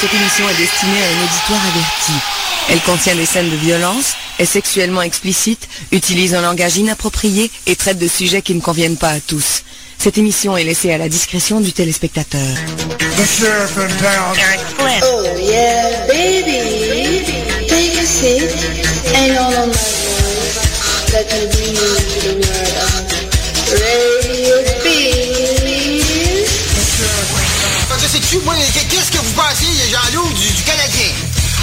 Cette émission est destinée à un auditoire averti. Elle contient des scènes de violence, est sexuellement explicite, utilise un langage inapproprié et traite de sujets qui ne conviennent pas à tous. Cette émission est laissée à la discrétion du téléspectateur. Oh yeah, baby. Moi, qu'est-ce que vous pensez, Jean-Loup, du, du Canadien?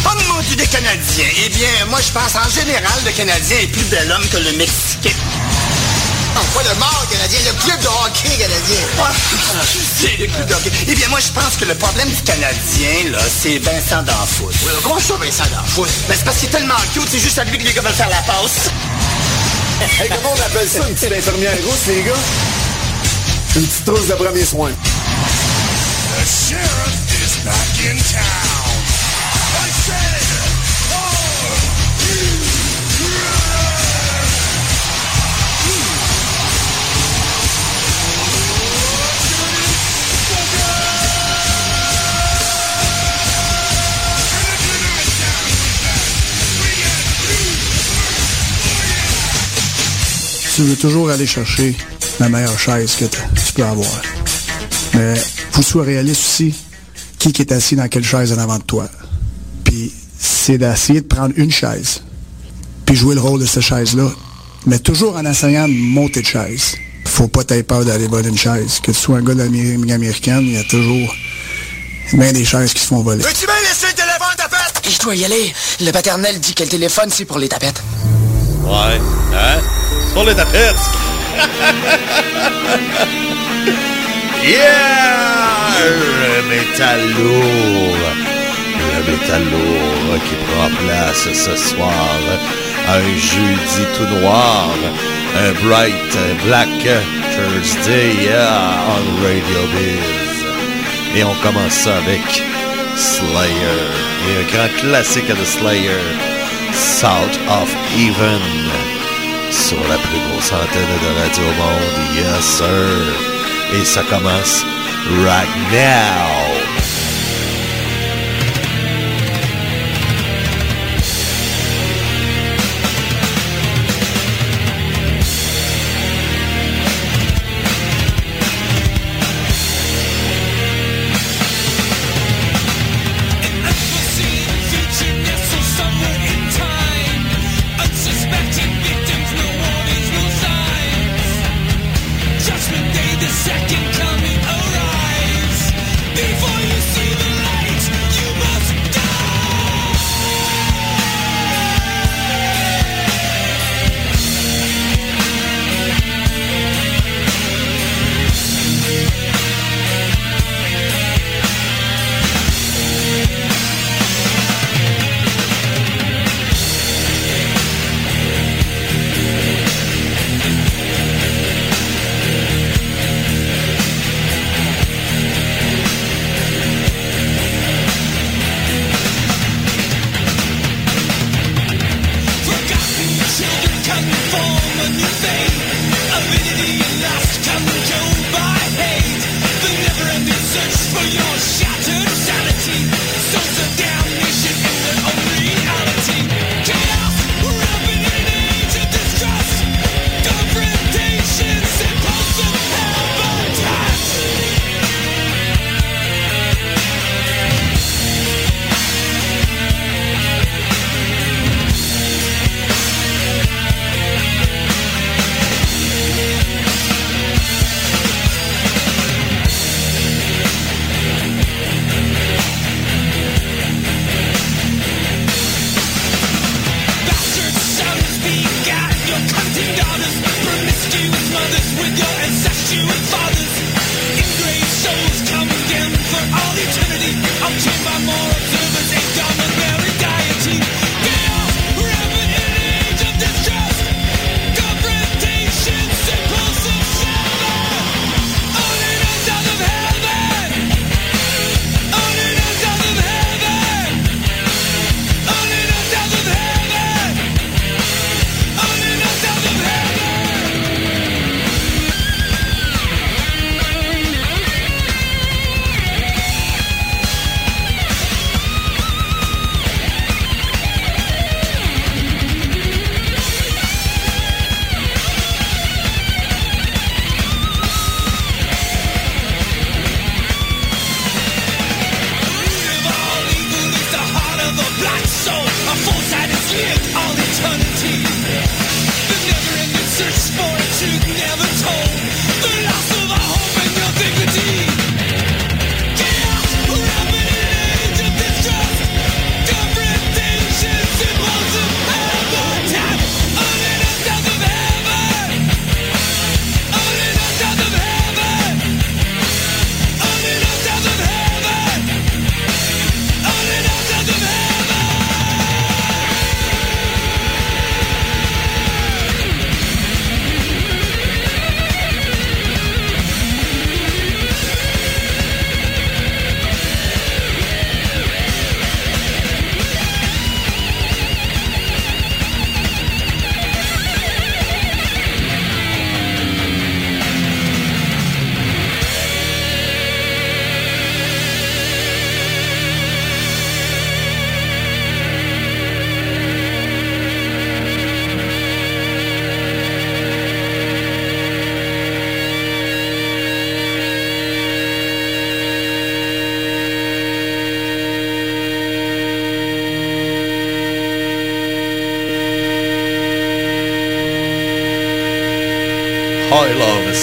Oh mon Dieu, des Canadiens. Eh bien, moi, je pense en général, le Canadien est plus bel homme que le Mexicain. Non, pas le mort canadien, le club de hockey canadien. Ah, c'est le club de hockey. Eh bien, moi, je pense que le problème du Canadien, là, c'est Vincent D'Anfous. Oui, comment ça, Vincent D'Anfous? Ben, c'est parce qu'il est tellement cute, c'est juste à lui que les gars veulent faire la passe. Hey, comment on appelle ça, une petite infirmière rousse, les gars? Une petite trousse de premier soin. Tu veux toujours aller chercher la meilleure chaise que tu peux avoir. Mais faut que sois réaliste aussi. Qui qui est assis dans quelle chaise en avant de toi? Puis c'est d'essayer de prendre une chaise, puis jouer le rôle de cette chaise-là, mais toujours en essayant de monter de chaise. Faut pas t'avoir peur d'aller voler une chaise. Que tu sois un gars d'Amérique américaine, il y a toujours bien des chaises qui se font voler. Veux-tu bien laisser le téléphone, tapette? Je dois y aller. Le paternel dit que le téléphone, c'est pour les tapettes. Ouais, hein? Pour les tapettes! yeah! Le métal lourd! Le métal lourd qui prend place ce soir. Un jeudi tout noir. Un bright black Thursday yeah, on Radio Biz. Et on commence ça avec Slayer. Et un grand classique de Slayer. South of Even sur la plus grosse antenne de radio au monde. Yes, sir. Et ça commence right now.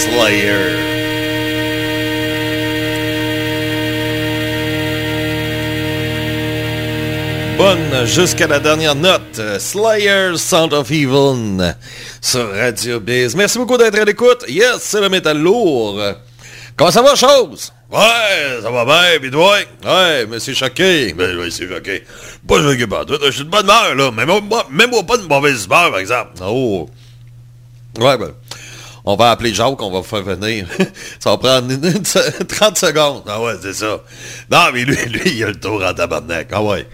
Slayer. Bonne jusqu'à la dernière note. Slayer, Sound of Evil sur Radio Biz. Merci beaucoup d'être à l'écoute. Yes, c'est le métal lourd. Comment ça va, chose? Ouais, ça va bien, pis toi? Ouais, mais c'est choqué. Ben oui, c'est choqué. Pas choqué par tout. Je suis de bonne humeur, là. Même moi pas de mauvaise humeur, par exemple. Oh. Ouais, ben. On va appeler Jacques, on va faire venir. ça va prendre une- une- 30 secondes. Ah ouais, c'est ça. Non, mais lui, lui, il a le tour en tabarnak. Ah ouais.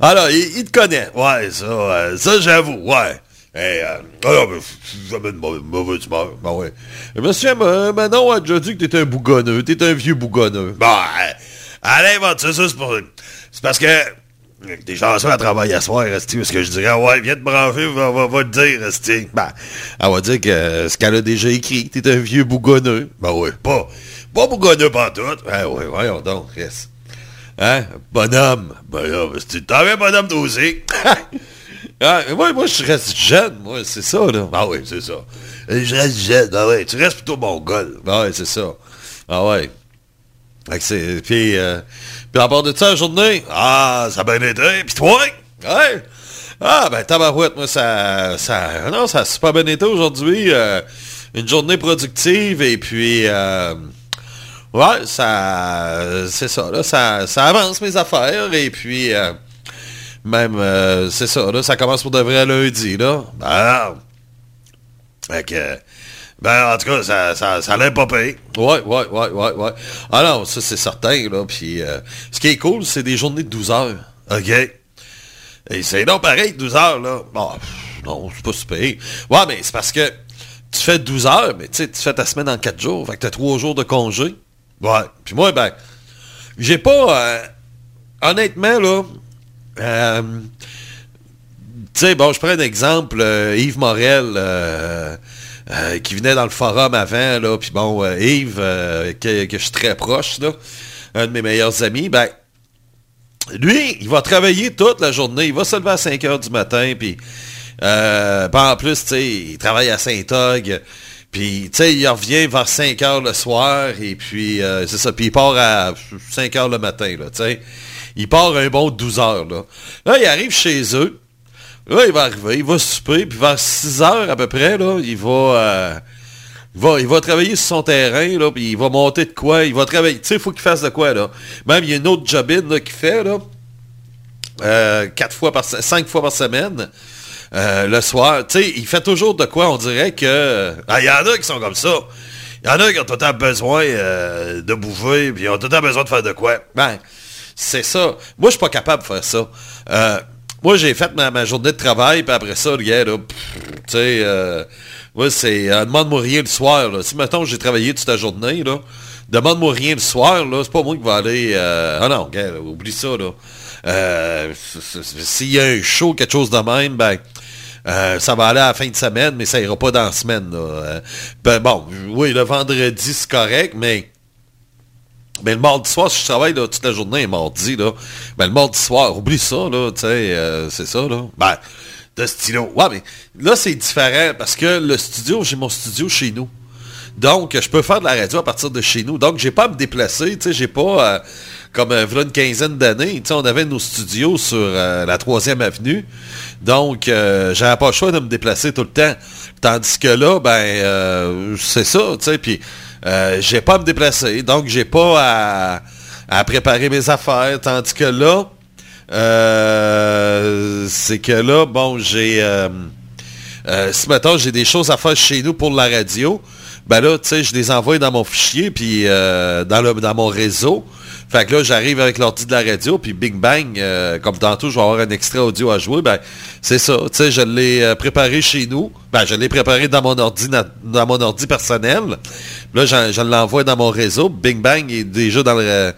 Alors, il, il te connaît. Ouais, ça, euh, ça j'avoue, ouais. Hey, euh, alors, f- jamais de mauvaise, humeur. Ben ouais. Et monsieur, euh, Manon a déjà dit que t'es un bougonneux. T'es un vieux bougonneux. Bah, euh, allez, va, ça, ça, c'est pour... C'est parce que... T'es chanceux à travailler à soir, Resti, parce que je dirais, ouais, viens te brancher, va, va, te dire, Resti. Ben, elle va dire que euh, ce qu'elle a déjà écrit, t'es un vieux bougonneux. Ben ouais, pas, pas bougonneux pantoute. Ben ouais, voyons donc, Chris. Hein? Bonhomme. Bonhomme. C'est t'en viens bonhomme ah, mais moi, moi, je reste jeune, moi, c'est ça, là. Ah oui, c'est ça. Je reste jeune, ah ouais. Tu restes plutôt mongol. Ah ouais, c'est ça. Ah ouais. Puis, euh, puis à part de ça, la journée, ah, ça a bien été. Puis toi? Ouais. Ah, ben, tabarouette, moi, ça, ça, non, ça a super bien été aujourd'hui. euh, une journée productive et puis, euh, ouais, ça, c'est ça, là, ça, ça avance mes affaires et puis, euh, même, c'est ça, là, ça commence pour de vrai lundi, là. Que, ben, en tout cas, ça, ça, ça allait pas payer. Ouais, ouais, ouais, ouais, ouais. Ah non, ça, c'est certain, là. Puis, euh, ce qui est cool, c'est des journées de 12 heures. OK? Et c'est donc pareil, 12 heures, là. Bon, non, c'est pas super. Ouais, mais c'est parce que tu fais 12 heures, mais tu sais, tu fais ta semaine en 4 jours. Fait que t'as 3 jours de congé. Ouais. Puis moi, ben, j'ai pas... euh, honnêtement, là... euh, tu sais, bon, je prends un exemple, euh, Yves Morel, euh, qui venait dans le forum avant, là, puis bon, euh, Yves, euh, que, je suis très proche, là, un de mes meilleurs amis, ben, lui, il va travailler toute la journée, il va se lever à 5 heures du matin, puis puis en plus, tu il travaille à Saint-Og, puis, tu sais, il revient vers 5 heures le soir, et puis, c'est ça, puis il part à 5 heures le matin, tu. Il part un bon 12 heures, là. Là, il arrive chez eux, Là, il va arriver, il va souper, puis vers 6 heures à peu près, là, il va, euh, il va, il va travailler sur son terrain, là, puis il va monter de quoi, il va travailler, tu sais, il faut qu'il fasse de quoi, là. Même, il y a une autre jobine, qu'il fait, là, euh, quatre fois par, cinq fois par semaine, euh, le soir, tu sais, il fait toujours de quoi, on dirait que, ah, il y en a qui sont comme ça. Il y en a qui ont tout le temps besoin euh, de bouffer, puis ils ont tout le temps besoin de faire de quoi. Ben, c'est ça. Moi, je suis pas capable de faire ça. Euh, moi, j'ai fait ma, ma journée de travail, puis après ça, pff, tu sais, euh, moi, c'est, euh, demande-moi rien le soir, là. Si, mettons, j'ai travaillé toute la journée, là, demande-moi rien le soir, là, c'est pas moi qui va aller, euh, ah non, là, oublie ça, là. Euh, S'il y a un show, quelque chose de même, ben, euh, ça va aller à la fin de semaine, mais ça ira pas dans la semaine, là. Ben, bon, oui, le vendredi, c'est correct, mais ben, le mardi soir, si je travaille toute la journée, mardi, là, ben, le mardi soir, oublie ça, là, tu sais, euh, c'est ça, là. Ben, de stylo. Ouais, mais là, c'est différent parce que le studio, j'ai mon studio chez nous. Donc, je peux faire de la radio à partir de chez nous. Donc, j'ai pas à me déplacer, tu sais, j'ai pas, euh, comme euh, une quinzaine d'années, tu sais, on avait nos studios sur euh, la troisième avenue. Donc, j'avais pas le choix de me déplacer tout le temps. Tandis que là, ben, c'est ça, tu sais, puis euh, j'ai pas à me déplacer. Donc, j'ai pas à, à préparer mes affaires. Tandis que là, euh, c'est que là, bon, j'ai... euh, euh, si maintenant j'ai des choses à faire chez nous pour la radio, ben là, tu sais, je les envoie dans mon fichier, puis euh, dans, le, dans mon réseau. Fait que là, j'arrive avec l'ordi de la radio, puis bing bang, euh, comme tantôt, je vais avoir un extrait audio à jouer, ben c'est ça, tu sais, je l'ai euh, préparé chez nous, ben je l'ai préparé dans mon ordi dans mon ordi personnel. Là, je l'envoie dans mon réseau, bing bang, est déjà dans le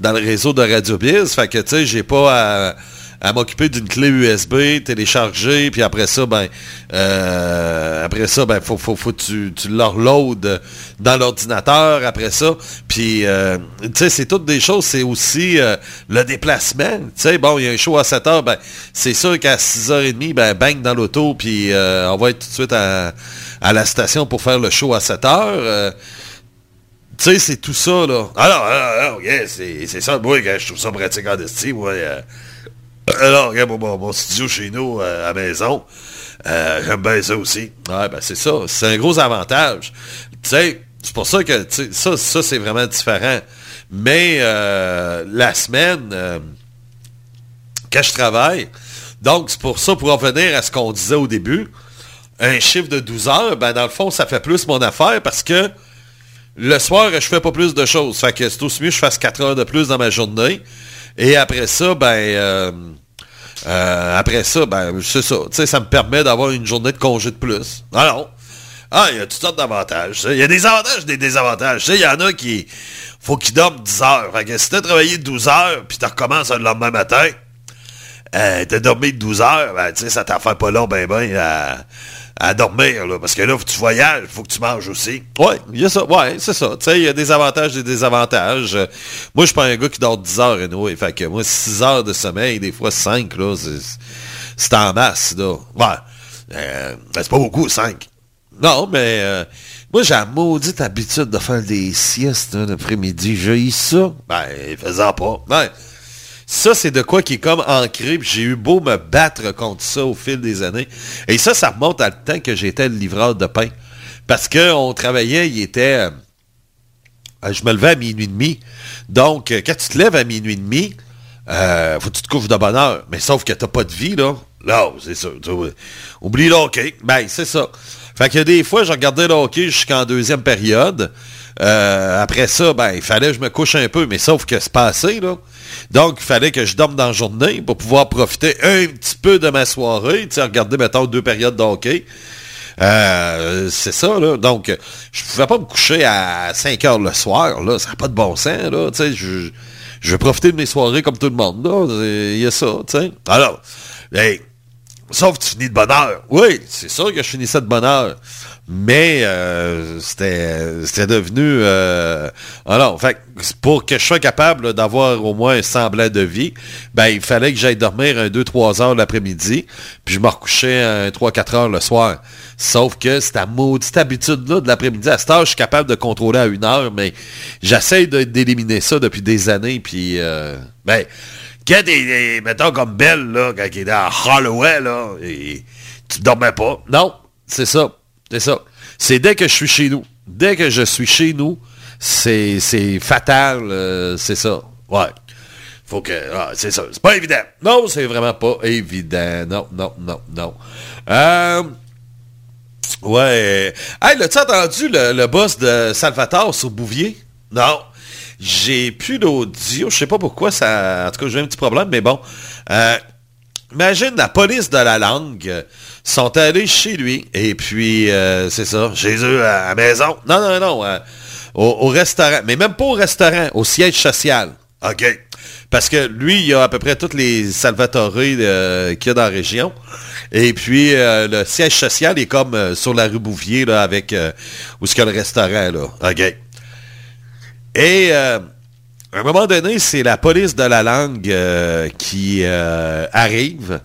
dans le réseau de Radio Biz, fait que tu sais, j'ai pas à à m'occuper d'une clé USB, télécharger, puis après ça, ben, euh, après ça, ben, faut, faut, faut tu, tu dans l'ordinateur, après ça, puis, euh, tu sais, c'est toutes des choses, c'est aussi euh, le déplacement, tu sais, bon, il y a un show à 7 heures, ben, c'est sûr qu'à 6h30, ben, bang dans l'auto, puis euh, on va être tout de suite à, à la station pour faire le show à 7 heures. euh, tu sais, c'est tout ça, là. Alors, alors, alors, c'est ça, moi, je trouve ça pratique en estime, moi. Alors, regarde, mon, studio chez nous, euh, à maison, euh, j'aime bien ça aussi. Ouais, ben c'est ça, c'est un gros avantage. Tu sais, c'est pour ça que, ça, ça c'est vraiment différent. Mais euh, la semaine, quand je travaille, donc c'est pour ça, pour revenir à ce qu'on disait au début, un chiffre de 12 heures, ben dans le fond, ça fait plus mon affaire parce que le soir, je fais pas plus de choses. Fait que c'est aussi mieux que je fasse 4 heures de plus dans ma journée. Et après ça, ben... euh, euh, après ça, ben, c'est ça. Tu sais, ça me permet d'avoir une journée de congé de plus. Alors, ah, il y a toutes sortes d'avantages. Il y a des avantages des désavantages. Il y en a qui... Faut qu'ils dorment 10 heures. Fait que si t'as travaillé 12 heures, puis tu recommences le lendemain matin, euh, t'as dormi 12 heures, ben, tu sais, ça t'en fait pas long, ben, ben, à dormir, là. Parce que là, faut que tu voyages, faut que tu manges aussi. Ouais, il y a ça. Ouais, c'est ça. Tu sais, il y a des avantages et des désavantages. Euh, moi, je suis pas un gars qui dort 10 heures, anyway. Fait que moi, 6 heures de sommeil, des fois 5, là, c'est, en masse, là. Ouais. Euh, ben, c'est pas beaucoup, 5. Non, mais euh, moi, j'ai la maudite habitude de faire des siestes hein, l'après-midi. J'ai eu ça. Ben, faisant pas. Ça, c'est de quoi qui est comme ancré, j'ai eu beau me battre contre ça au fil des années. Et ça, ça remonte à le temps que j'étais le livreur de pain. Parce qu'on travaillait, il était... euh, je me levais à minuit et demi. Donc, euh, quand tu te lèves à minuit et demi, euh, faut que tu te couches de bonne heure. Mais sauf que t'as pas de vie, là. Là, c'est ça. Oublie le hockey. Ben, c'est ça. Fait que des fois, je regardais le hockey jusqu'en deuxième période. Euh, après ça, ben, il fallait que je me couche un peu, mais sauf que c'est passé, là. Donc, il fallait que je dorme dans la journée pour pouvoir profiter un petit peu de ma soirée, tu sais, mettons, deux périodes de. Euh, c'est ça, là. Donc, je pouvais pas me coucher à 5 heures le soir, là. Ça n'a pas de bon sens, là. Tu sais, je, je vais profiter de mes soirées comme tout le monde, là. Il y a ça, tu sais. Alors, hey, sauf que tu finis de bonne heure. Oui, c'est sûr que je finissais de bonne heure. Mais euh, c'était devenu... Euh, alors, fait pour que je sois capable d'avoir au moins un semblant de vie, ben il fallait que j'aille dormir un 2-3 heures l'après-midi, puis je me recouchais un 3-4 heures le soir. Sauf que c'est ta maudite habitude-là de l'après-midi. À cette heure, je suis capable de contrôler à une heure, mais j'essaie d'éliminer ça depuis des années, puis... Euh, ben, quand mettons, comme Belle, là, quand il est dans Holloway, là, et tu dormais pas. Non, c'est ça. C'est ça. C'est dès que je suis chez nous. Dès que je suis chez nous, c'est, fatal, euh, c'est ça. Ouais. Faut que... Ah, c'est ça. C'est pas évident. Non, c'est vraiment pas évident. Non, non, non, non. Euh... Ouais. Hey, l'as-tu entendu le, le boss de Salvatore sur Bouvier? Non. J'ai plus d'audio. Je sais pas pourquoi ça. En tout cas, j'ai un petit problème, mais bon. Euh, imagine la police de la langue euh, sont allés chez lui. Et puis, euh, c'est ça, chez eux à la maison. Non, non, non. euh, au, au restaurant. Mais même pas au restaurant, au siège social. OK. Parce que lui, il a à peu près tous les Salvatore euh, qu'il y a dans la région. Et puis, le siège social est comme sur la rue Bouvier, là, avec où est-ce qu'il y a le restaurant, là. OK. Et euh, à un moment donné, c'est la police de la langue euh, qui euh, arrive.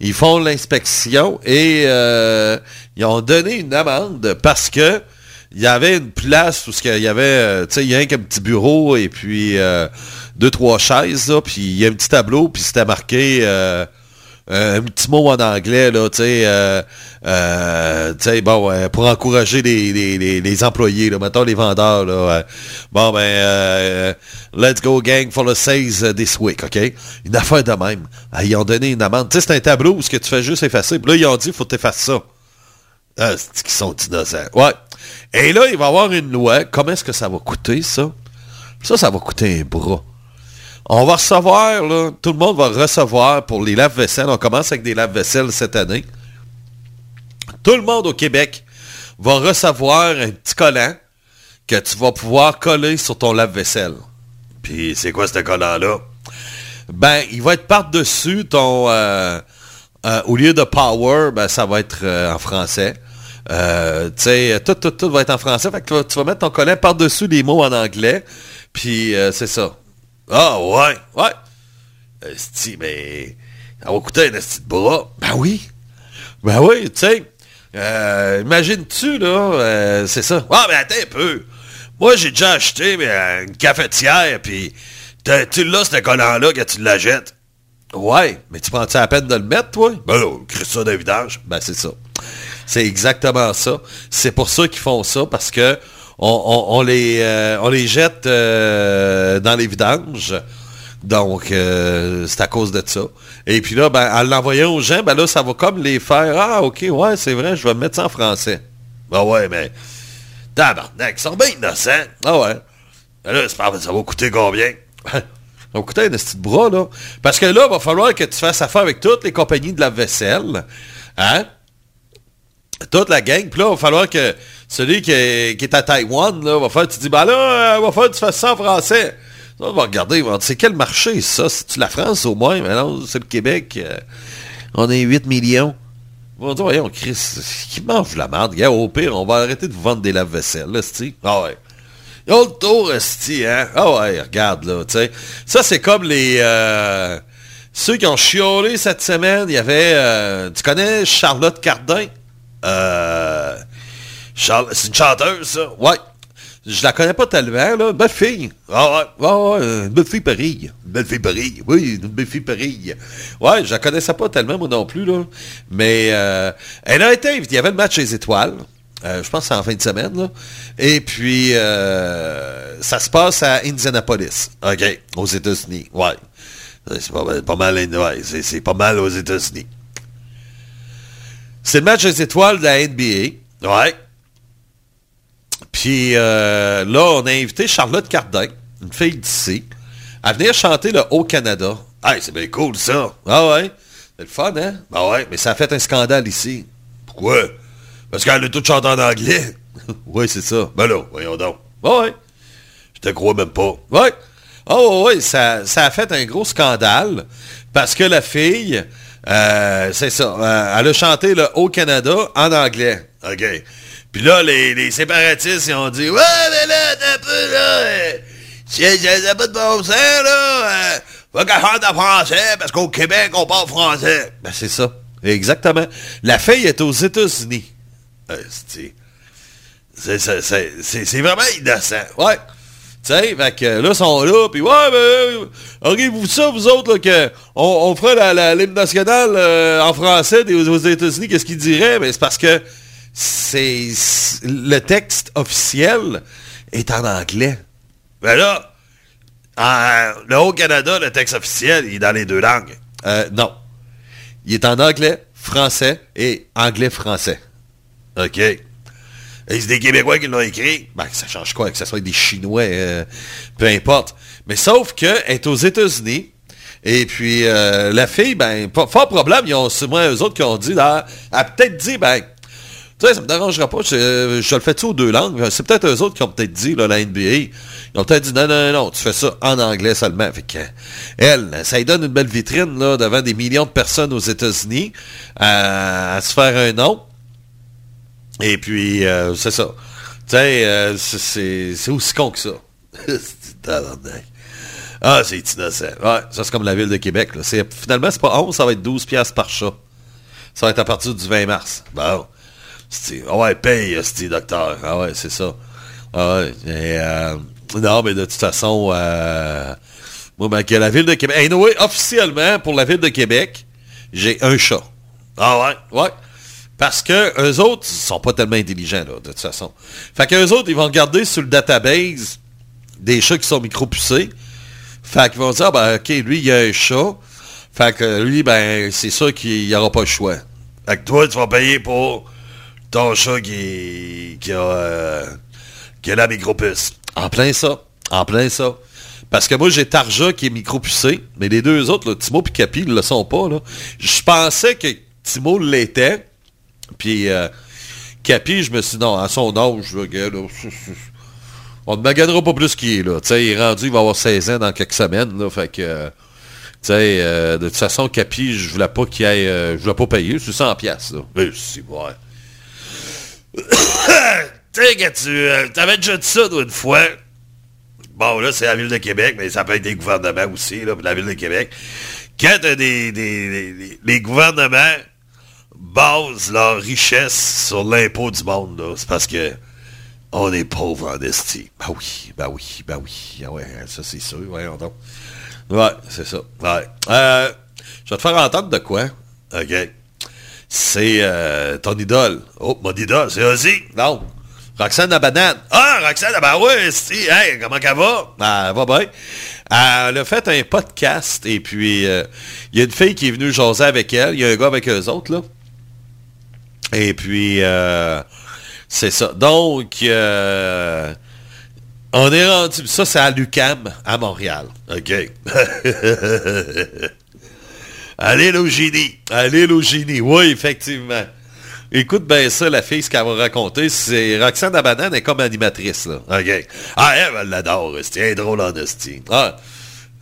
Ils font l'inspection et euh, ils ont donné une amende parce que il y avait une place où qu'il y avait, tu sais, il y a un petit bureau et puis deux, trois chaises, puis il y a un petit tableau, puis c'était marqué euh, un petit mot en anglais, là, tu sais, euh, euh, bon, pour encourager les, les, les, employés, là, mettons les vendeurs, là, bon, ben, let's go gang for the sales this week, OK? Une affaire de même. Ah, ils ont donné une amende. C'est un tableau où ce que tu fais juste effacer. Puis là, ils ont dit, faut effaces ça. Ah, c'est qu'ils sont innocents? Ouais. Et là, il va y avoir une loi. Comment est-ce que ça va coûter, ça? Ça, ça va coûter un bras. On va recevoir, tout le monde va recevoir pour les lave-vaisselle. On commence avec des lave-vaisselle cette année. Tout le monde au Québec va recevoir un petit collant que tu vas pouvoir coller sur ton lave-vaisselle. Puis c'est quoi ce collant-là? Ben, il va être par-dessus ton... euh, euh, au lieu de power, ben, ça va être euh, en français. Tu sais, tout, tout, tout va être en français. Tu vas, mettre ton collant par-dessus les mots en anglais. Puis c'est ça. Ah ouais, ouais. Esti, mais ça va coûter un esti de bras. Ben oui. Ben oui, tu sais. Euh, Imagines-tu, là, euh, c'est ça. Ah, mais attends un peu. Moi, j'ai déjà acheté mais, euh, une cafetière, puis tu l'as, ce collant-là, que tu la jettes. Ouais, mais tu prends-tu la peine de le mettre, toi? Ben là, crée ça le vidange. Ben, c'est ça. C'est exactement ça. C'est pour ça qu'ils font ça, parce que on, les, euh, on les jette euh, dans les vidanges. Donc, euh, c'est à cause de ça. Et puis là, ben, en l'envoyant aux gens, ben là, ça va comme les faire. Ah, ok, ouais, c'est vrai, je vais mettre ça en français. Ben ouais, mais. Tabarnak, ils sont bien innocents. Ah ouais. Ben là, pas- ça va coûter combien? va coûter un petit bras, là. Parce que là, il va falloir que tu fasses affaire avec toutes les compagnies de la vaisselle. Hein? toute la gang. Puis là, il va falloir que celui qui est, à Taïwan, là, va faire, tu dis, ben là, euh, va falloir que tu fasses ça en français. Ça, on va regarder, c'est quel marché, ça? C'est-tu la France, au moins? Mais c'est le Québec. euh, on est 8 millions. On va dire, voyons, Chris, qui mange la merde? Gars, au pire, on va arrêter de vous vendre des lave-vaisselle, là, c'ti. Ah ouais. Ils ont le tour, esti, hein? Ah ouais, regarde, là, tu sais. Ça, c'est comme les... euh, ceux qui ont chiolé cette semaine, il y avait... euh, tu connais Charlotte Cardin? Euh, c'est une chanteuse, ça? Ouais. Je la connais pas tellement, là. Belle fille. Ah ouais, ouais, ouais, une belle fille pareille. Une belle fille pareille. Oui, une belle fille pareille. Ouais, je la connaissais pas tellement, moi non plus, là. Mais euh, elle a été invitée. Il y avait le match des étoiles. Euh, je pense que c'est en fin de semaine, là. Et puis, euh, ça se passe à Indianapolis. OK, aux États-Unis. Ouais. C'est pas, mal- pas mal, ouais, c'est c'est pas mal aux États-Unis. C'est le match des étoiles de la NBA. Ouais. Puis euh, là, on a invité Charlotte Cardin, une fille d'ici, à venir chanter le Haut-Canada. Hey, c'est bien cool ça. Ah ouais? C'est le fun, hein? Ben ouais, mais ça a fait un scandale ici. Pourquoi? Parce qu'elle a tout chanté en anglais. oui, c'est ça. Ben là, voyons donc. Ben ouais. Je te crois même pas. Ouais. Oh oui, ça, ça a fait un gros scandale parce que la fille, euh, c'est ça, euh, elle a chanté le Haut-Canada en anglais. OK. Puis là, les, les séparatistes, ils ont dit, ouais, mais là, t'as peu, là, euh, c'est c'est pas de bon sens, là, euh, faut qu'elle chante en français parce qu'au Québec, on parle français. Ben, c'est ça. Exactement. La fille est aux États-Unis. Euh, c'est- vraiment innocent. Ouais. Tu sais, fait que là, ils sont là, puis ouais, ben, auriez-vous ça, vous autres, là, que on, ferait la, la, l'hymne national euh, en français des, aux États-Unis, qu'est-ce qu'ils diraient? Ben, c'est parce que c'est le texte officiel est en anglais. Ben là, en- le Haut-Canada, le texte officiel, il est dans les deux langues. Euh, non. Il est en anglais, français et anglais-français. OK. Et c'est des Québécois qui l'ont écrit. Ben, ça change quoi que ce soit des Chinois, euh, peu importe. Mais sauf que elle est aux États-Unis. Et puis, euh, la fille, ben, pas, fort problème, ils ont, moi, eux autres qui ont dit, là, elle a peut-être dit, ben, tu sais, ça me dérangera pas, je, je le fais-tu aux deux langues? C'est peut-être eux autres qui ont peut-être dit, la NBA, ils ont peut-être dit, non, non, non, tu fais ça en anglais seulement. Fait que, elle, ça donne une belle vitrine, là, devant des millions de personnes aux États-Unis, à, se faire un nom. Et puis, euh, c'est ça. Tu sais, euh, c'est- aussi con que ça. Ah, c'est innocent. Ouais, ça, c'est comme la ville de Québec. Là. Finalement, c'est pas 11, ça va être 12 piastres par chat. Ça va être à partir du 20 mars. Bon. Ah ouais, paye, c'est docteur. Ah ouais, c'est ça. Ah ouais. Euh, non, mais de toute façon, euh, moi, ben, que la ville de Québec. Anyway, officiellement, pour la ville de Québec, j'ai un chat. Ah ouais? Ouais. Parce que eux autres, ils sont pas tellement intelligents, là, de toute façon. Fait qu'eux autres, ils vont regarder sur le database des chats qui sont micro-pucés. Fait qu'ils vont dire, ah, ben, OK, lui, il y a un chat. Fait que lui, ben, c'est sûr qu'il n'y aura pas le choix. Fait que toi, tu vas payer pour ton chat qui, qui a, euh, qui a la micro-puce. En plein ça. En plein ça. Parce que moi, j'ai Tarja qui est micro-pucé, mais les deux autres, Timo et Capi, ils le sont pas. Je pensais que Timo l'était, puis euh, Capi, je me suis dit, non, à son âge, on ne maganera pas plus qu'il est, là. Il est rendu, il va avoir 16 ans dans quelques semaines, euh, de toute façon, Capi, je voulais pas qu'il aille... euh, je voulais pas payer, c'est 100 piastres, là. Mais c'est ouais. tu sais, quand tu... euh, T'avais déjà dit ça, une fois. Bon, là, c'est la Ville de Québec, mais ça peut être des gouvernements aussi, là, la Ville de Québec. Quand des, les gouvernements basent leur richesse sur l'impôt du monde. C'est parce que on est pauvre en esti. Ben oui, ben oui, ben oui. Ah ouais, ça c'est sûr, voyons donc. Ouais, c'est ça. Ouais. Euh, je vais te faire entendre de quoi? OK. C'est euh, ton idole. Oh, mon idole, c'est Ozzy. Non. Roxane la banane. Ah, Roxane, ben ouais, si. Hey, comment elle va? Ah, elle va bien. Elle a fait un podcast et puis euh, il y a une fille qui est venue jaser avec elle. Il y a un gars avec eux autres, là. Et puis, euh, c'est ça. Donc, euh, on est rendu... Ça, c'est à l'UCAM, à Montréal. OK. Allez, le génie. Allez, le génie. Oui, effectivement. Écoute bien ça, la fille, ce qu'elle va raconter, c'est Roxane la banane est comme animatrice, là. OK. Ah, elle, elle l'adore, c'est drôle en. Ah,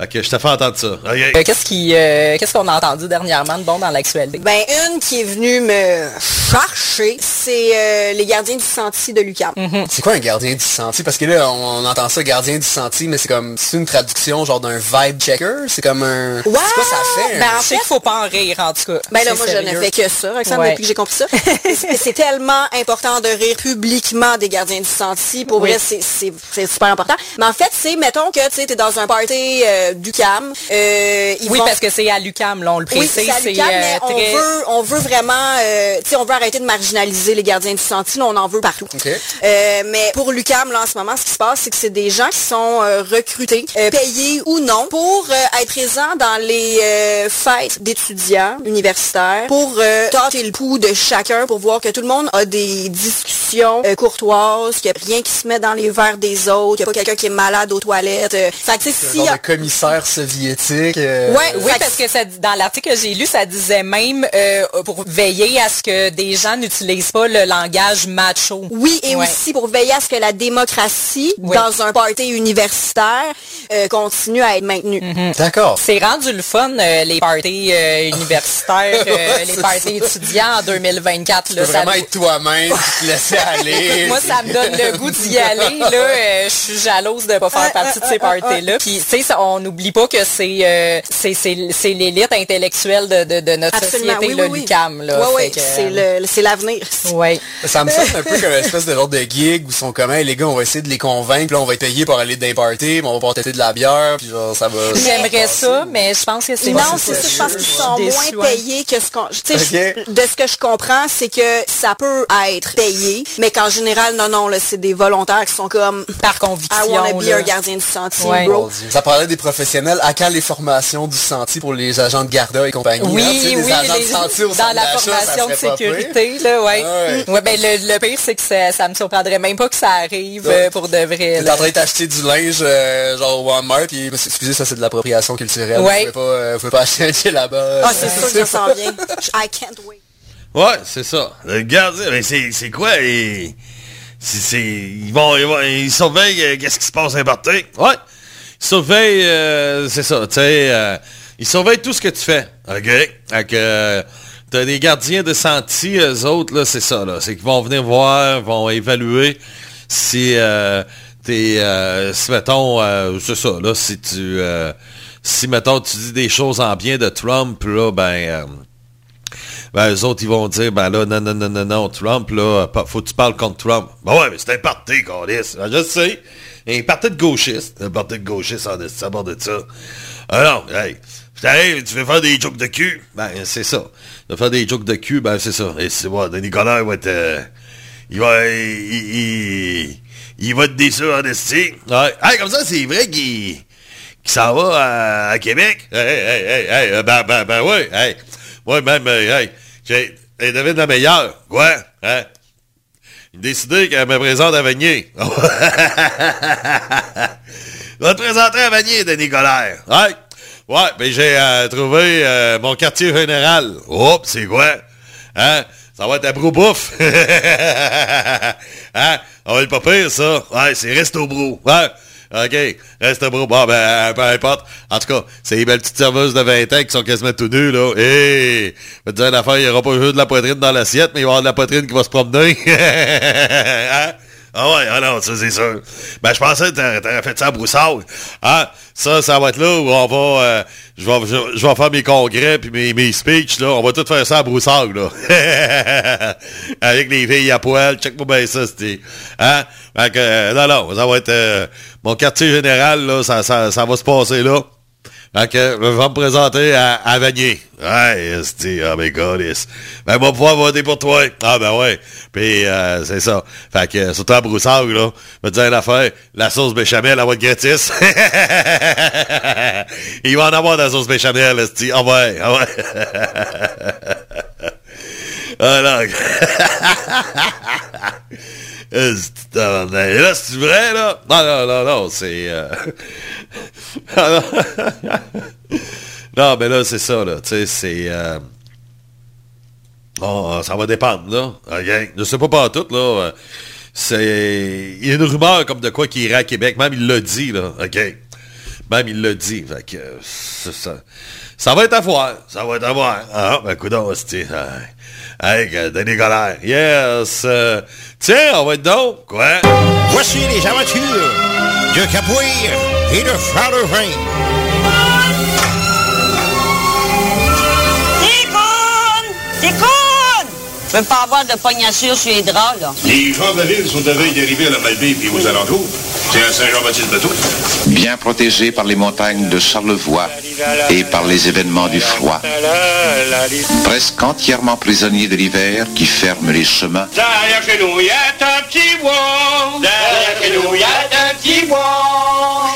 OK, je te fais entendre ça. Euh, Qu'est-ce qui, euh, qu'est-ce qu'on a entendu dernièrement de bon dans l'actualité? Ben, une qui est venue me chercher, c'est euh, les gardiens du sentier de Lucam. C'est quoi un gardien du sentier? Parce que là, on, on entend ça, gardien du sentier, mais c'est comme, c'est une traduction genre d'un vibe checker? C'est comme un... Ouais! C'est quoi ça fait? Ben, un- en Je sais qu'il faut pas en rire, en tout cas. Ben là, C'est moi, je ne fais que ça, Roxane, Ouais. depuis que j'ai compris ça. C'est- c'est tellement important de rire publiquement des gardiens du sentier. Pour Oui. vrai, c'est- c'est c'est super important. Mais en fait, c'est, mettons que, tu sais, t'es dans un party euh, du CAM. euh, Oui, vont- parce que c'est à l'UCAM, là, on le Oui, précise. c'est à euh, mais on très- veut, on veut vraiment, euh, tu sais, on veut arrêter de marginaliser les gardiens du sentier, on en veut partout. Euh, mais pour l'UCAM, là, en ce moment, ce qui se passe, c'est que c'est des gens qui sont euh, recrutés, euh, payés ou non, pour euh, être présents dans les euh, fêtes d'étudiants universitaires, pour euh, tâter le pouls de chacun, pour voir que tout le monde a des discussions euh, courtoises, qu'il n'y a rien qui se met dans les verres des autres, qu'il n'y a pas quelqu'un qui est malade aux toilettes. euh. Fait que, genre a- de commissaire soviétique. euh, Ouais, Oui, parce que ça, dans l'article que j'ai lu, ça disait même euh, pour veiller à ce que des gens n'utilisent pas le langage macho. Oui, et Ouais. aussi pour veiller à ce que la démocratie, Oui. dans un party universitaire, euh, continue à être maintenue. D'accord. C'est rendu le fun, euh, les parties euh, universitaires, euh, Ouais, les parties étudiants en 2024. Tu Là, peux ça- vraiment être toi-même, te laisser aller. Moi, ça me donne le goût d'y aller. Là, Euh, je suis jalouse de pas faire partie de ces parties-là. Puis, tu sais, ça- on n'oublie pas que c'est euh, c'est c'est- c'est l'élite intellectuelle de, de, de notre Absolument, société, oui, le oui. Lucam. Là, c'est le- c'est l'avenir. Ouais. Ça me sonne un peu comme une espèce de genre de gig où ils sont comme, Hey, les gars, on va essayer de les convaincre, puis là, on va être payé pour aller les parties, mais on va pas têter de la bière, puis genre, ça va... J'aimerais ça, mais je pense que c'est Non, c'est ça, je pense qu'ils sont moins ouais. payés que ce qu'on... De ce que je comprends, c'est que ça peut être payé, mais qu'en général, non, non, là, c'est des volontaires qui sont comme... Par I conviction. wanna be là. un gardien du sentier, Ouais. bro. Ça parlait des professionnels. À quand les formations du sentier pour les agents de garda et compagnie? Oui, hein? Tu sais, des oui, agents les- de sentier au dans la formation de sécurité, là, ouais. Ouais. Ouais, ben le, le pire, c'est que ça, ça me surprendrait même pas que ça arrive euh, pour de vrai. T'es en train de t'acheter du linge euh, genre Walmart puis excusez ça c'est de l'appropriation culturelle. Ouais. Vous pouvez pas, euh, vous pouvez pas acheter un pied là-bas. Ah, c'est sûr que ça s'en vient. I can't wait. Ouais, c'est ça. Le gardien, mais c'est, c'est quoi? c'est- ils vont, ils vont, ils surveillent euh, qu'est-ce qui se passe à. Ouais. Ils surveillent, euh, c'est ça, tu sais, euh, ils surveillent tout ce que tu fais. OK? Euh, t'as des gardiens de sentier, eux autres, là, c'est ça, là. C'est qu'ils vont venir voir, vont évaluer si, euh, t'es, si, mettons, c'est ça, là, si tu, si, mettons, tu dis des choses en bien de Trump, là, ben, ben, eux autres, ils vont dire, ben là, non, non, non, non, non, Trump, là, faut que tu parles contre Trump. Ben ouais, mais c'est un parti, Carlis. Ben, je sais. Un parti de gauchistes. Un parti de gauchistes en est à bord de ça. Alors, hey, t'arrives, tu veux faire des jokes de cul? Ben, c'est ça. Tu veux faire des jokes de cul, ben, c'est ça. Et c'est moi, Denis Coderre va euh, il va, il, il, va être déçu en esti. Ouais. Hey, comme ça, c'est vrai qu'il, qui s'en va à, Québec. Hey, hey, hey, hey, euh, ben, ben, ben, oui, hey. Moi, même, euh, hey, j'ai, hey, devine la meilleure. Quoi? Hein? Il a décidé qu'elle me présente à Vanier. Je vais te présenter à Vanier, Denis Colère. Ouais. Ouais, ben j'ai euh, trouvé euh, mon quartier général. Oups, c'est quoi? Hein? Ça va être à Broubouf. hein? On va le pas pire, ça. Ouais, c'est Resto Brou. Ouais. OK, reste brou. Bon, ben, euh, peu importe. En tout cas, c'est les belles petites serveuses de 20 ans qui sont quasiment tout nues, là. Hé! Je vais te dire une affaire, il n'y aura pas juste de la poitrine dans l'assiette, mais il va y avoir de la poitrine qui va se promener. hein? Ah ouais, ah non, ça c'est sûr. Ben, je pensais que t'a- t'aurais fait ça à Broussac. Ah, ça, ça va être là où on va... euh, je, vais, vais faire mes congrès puis mes, mes speeches, là. On va tout faire ça à Broussac, là. Avec les filles à poil. Check-moi bien ça, c'était... Hein? Euh, non, non, ça va être... euh, mon quartier général, là, ça, ça, ça va se passer là. Fait que, je vais me présenter à, à Vanier. Ouais, c'est, oh my god. Ben, va pouvoir voter pour toi. Ah, ben ouais. Puis, euh, c'est ça. Fait que, surtout à Broussard, là, te dire une affaire, la sauce béchamel, elle va être gratis. Il va en avoir de la sauce béchamel, esti. Ah ouais, ah ouais. ah non. Esti, tabarnak. Là, c'est vrai, là? Non, non, non, non, c'est... euh, ah, non. mais là, c'est ça, là. Tu sais, c'est... euh, Oh, ça va dépendre, là. OK? Je sais pas pas tout, là. Euh, C'est... Il y a une rumeur comme de quoi qui irait à Québec. Même il l'a dit, là. OK? Même il l'a dit. Fait que... euh, c'est ça. Ça va être à voir. Ça va être à voir. Ah, ben, coudonc, c'est... Hey, euh, Denis Colère. Yes. euh, tiens, on va être donc. Quoi? Voici les aventures de Capoeira et de Fraulein. Déconne! Déconne! Je veux pas avoir de pognassure sur les draps, là. Les gens de la ville sont à veille d'arriver à la Malbaie et aux alentours. C'est à Saint-Jean-Baptiste-Bateau. Bien protégé par les montagnes de Charlevoix et par les événements du froid. Presque entièrement prisonnier de l'hiver qui ferme les chemins. Derrière chez nous, y a un petit bois. Derrière chez nous, y a un petit bois.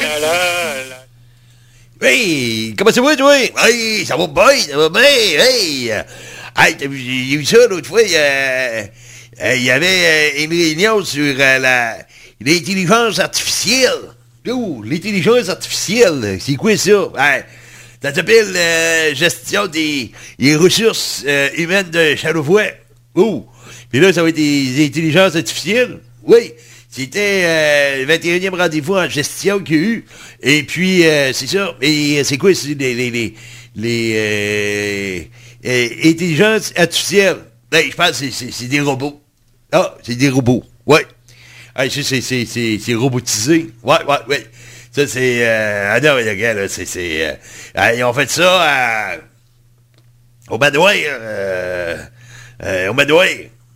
Hey, comment ça va, toi? Hey, ça va bien, ça va bien, hey! Hey, j'ai vu ça l'autre fois, il y euh, avait euh, une réunion sur euh, la l'intelligence artificielle. L'intelligence artificielle, c'est quoi ça? Ça s'appelle euh, gestion des, ressources euh, humaines de Charlevoix. Oh, puis là, ça va être des intelligences artificielles. Oui, c'était euh, le 21e rendez-vous en gestion qu'il y a eu. Et puis, euh, c'est ça. Et euh, c'est quoi les, les euh, euh, intelligences artificielles? Ben, je pense que c'est- des robots. Ah, c'est des robots. Ouais. Ah, c'est robotisé. Ouais, ouais, ouais. Ça, c'est... Euh, ah non, les gars, là, c'est... euh, ils ont fait ça à... Au Manoir. Euh, euh, au Manoir.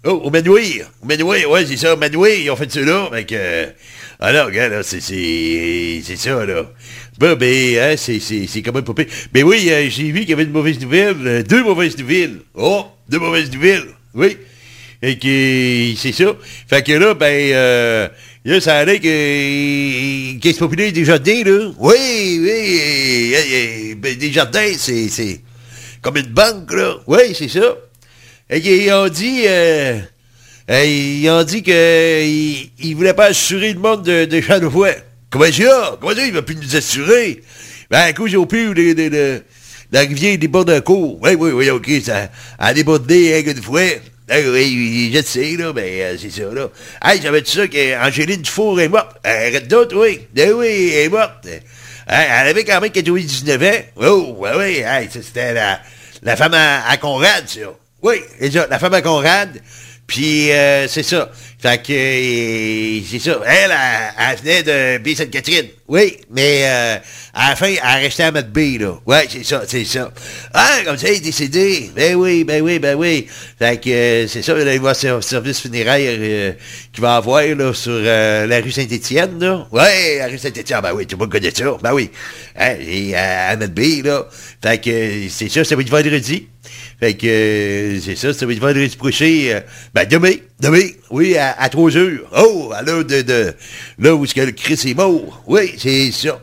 Oh, au Manoir. Au Manoir, ouais, c'est ça, au Manoir, ils ont fait ça là. Euh, ah non, gars, là, c'est ça, là. Ben, ben, hein, c'est quand même pas. Ben oui, euh, j'ai vu qu'il y avait une mauvaise nouvelle. euh, deux mauvaises nouvelles. Oh, deux mauvaises nouvelles. Oui. Et que c'est ça. Fait que là, ben, euh, là, ça allait que, qu'est-ce populaire des jardins, là? Oui, oui, euh, euh, ben, des jardins, c'est, c'est comme une banque, là. Oui, c'est ça. Et qu'ils ont dit, euh, euh, ils ont dit que ils, ils voulaient pas assurer le monde de, de. Comment ça? Comment ça, il va plus nous assurer? Ben, à cause au plus de, de, de, la rivière des bords d'un cours. Oui, oui, oui, OK, ça a débordé hein, une fois. Oui, je sais, là, ben, euh, c'est ça, là. Hey, j'avais dit ça qu'Angéline Dufour est morte. Euh, Arrête d'autres, oui. Ben oui, elle est morte. Elle avait quand même 99 ans. Oh, oui, oui, hey, c'était la, la femme à, à Conrad, ça. Oui, ça, la femme à Conrad. Puis, euh, c'est ça. Fait que, euh, c'est ça. Elle, elle, venait de B-Sainte-Catherine. Oui, mais euh, à la fin, elle restait à mettre B, là. Ouais, c'est ça, c'est ça. Ah, comme ça, il est décédé. Ben oui, ben oui, ben oui. Fait que, euh, c'est ça, là, il va sur service funéraire qu'il va avoir, là, sur la rue Saint-Étienne, là. Ouais, la rue Saint-Étienne, ben oui, tout le monde connaît ça. Ben oui. Hein, et à, à B, là. Fait que, c'est ça, ça va être vendredi. Fait que, euh, c'est ça, ça va être prochain. euh, ben, demain, demain, oui, à, à 3 heures. Oh, à l'heure de, de, là où est-ce que le Christ est mort. Oui, c'est ça.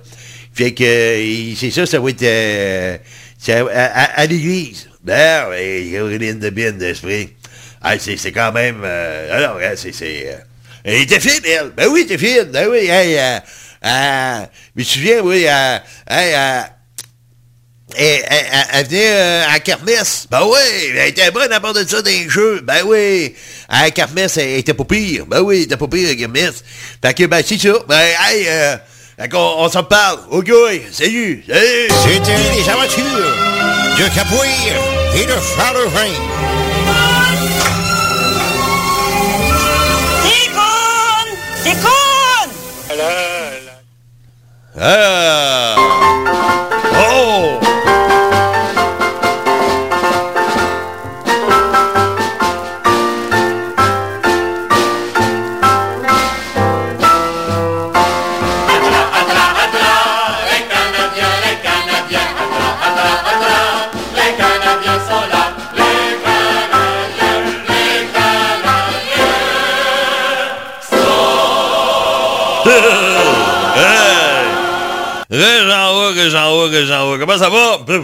Fait que, euh, c'est ça, ça va être, euh, c'est à, à- à l'église. Ben, oui, Caroline de Bien d'Esprit. Ah, c'est, quand même, alors, c'est, elle était fine, elle. Ben oui, était fine. Ben oui, hey, je me souviens, oui, euh, euh, elle, elle, elle- elle venait euh, à la kermesse. Ben oui, elle était bonne à part de ça dans les jeux. Ben oui. À la kermesse, elle était pas pire. Ben oui, elle était pas pire, la kermesse. Fait que, ben, c'est ça. Ben, hey, euh, fait qu'on- on, s'en parle. OK, salut. Salut. C'était les aventures de Capoeira et de Fraulein. Déconne! Déconne! Ah! Régent Houle, Régent Houle, Régent Houle, comment ça va? Ben,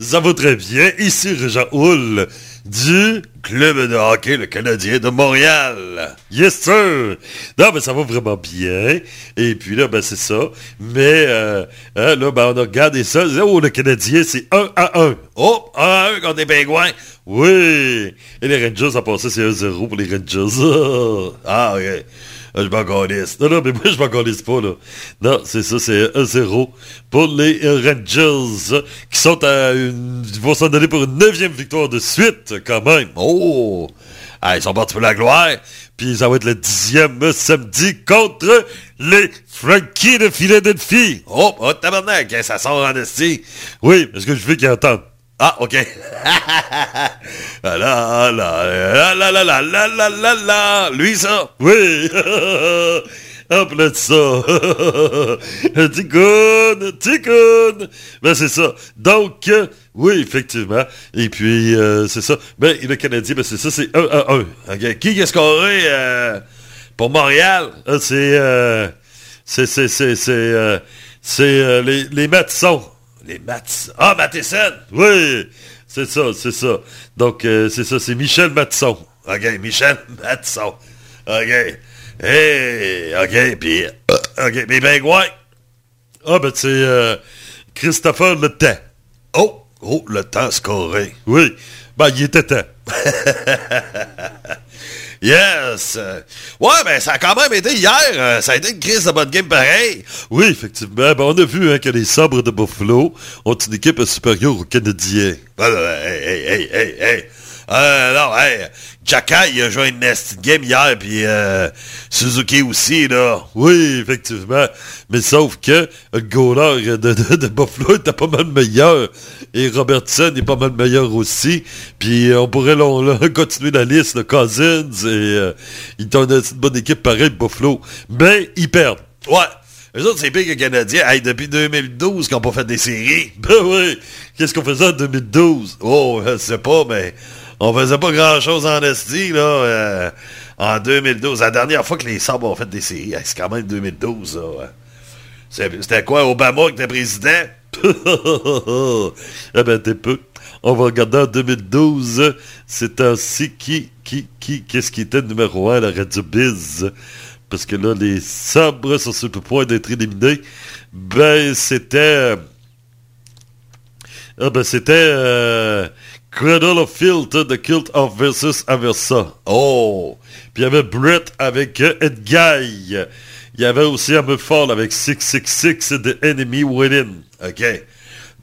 Ça, va très bien. Ici Régent Houle du club de hockey Le Canadien de Montréal. Yes, sir! Non, ben ça va vraiment bien. Et puis là, ben c'est ça. Mais euh, hein, là, ben on a regardé ça. Oh, le Canadien, c'est 1 à 1. Oh, 1 à 1 contre les Pingouins. Oui! Et les Rangers, à passer, c'est 1-0 pour les Rangers. ah, ok. Ah, Je m'en calisse. Non, non, mais moi, je m'en calisse pas, là. Non, c'est ça, c'est 1-0 pour les euh, Rangers, qui sont à une... Ils vont s'en donner pour une neuvième victoire de suite, quand même. Oh! Ah, ils sont partis pour la gloire. Puis ça va être le dixième samedi contre les Frankies de Philadelphie. Oh, oh tabarnak, hein, ça sort en esti. Oui, parce que je veux qu'ils entendent. Ah, ok. Là, là, là, là, là, là, là, là, là, là. Lui, ça? Oui. Hop là ça. Ticone, ticone. Ben, c'est ça. Donc, euh, oui, effectivement. Et puis, euh, c'est ça. Ben, le Canadien, ben, c'est ça, c'est 1 à 1. Ok. Qui est scoré euh, pour Montréal? Ah, c'est, euh, c'est, c'est, c'est, c'est, c'est les, les. Les Matisons. Ah, Matheson! Oui! C'est ça, c'est ça. Donc, euh, c'est ça, c'est Michel Matisson. OK, Michel Matisson. OK. Hey, OK, puis... euh, OK, mais ben, ouais. Ah, ben, c'est euh, Christopher Le. Oh, oh, Le Temps scoré. Oui, ben, il était temps. Yes! Ouais, ben ça a quand même été hier. euh, ça a été une crise de bonne game pareil. Oui, effectivement. Ben, on a vu hein, que les sabres de Buffalo ont une équipe supérieure aux Canadiens. Ben, ben, hey, hey, hey, hey, hey. Euh, non, hey, Jacky, il a joué une nasty game hier, puis euh, Suzuki aussi, là. Oui, effectivement. Mais sauf que le goaler de, de, de Buffalo était pas mal meilleur. Et Robertson est pas mal meilleur aussi. Puis euh, on pourrait là, continuer la liste, le Cousins, et euh, ils ont une bonne équipe pareil, Buffalo. Mais ils perdent. Ouais. Eux autres, c'est pire que les Canadiens. Hey, depuis 2012 qu'ils n'ont pas fait des séries. Ben oui. Qu'est-ce qu'on faisait en 2012? Oh, je sais pas, mais on faisait pas grand-chose en Estie, là. euh, en 2012. La dernière fois que les Sabres ont fait des séries, c'est quand même 2012, là. C'était quoi, Obama qui était président? eh ben, t'es peu. On va regarder en 2012. C'est ainsi qui, qui, qui, qu'est-ce qui était numéro 1 à la Radio Biz? Parce que là, les sabres sont sur le point d'être éliminés. Ben, c'était... Ah ben, c'était... euh, Cradle of Filth, The Cult of versus Aversa. Oh! Puis il y avait Brett avec euh, Ed Guy. Il y avait aussi Fall avec 666 The Enemy Within. OK.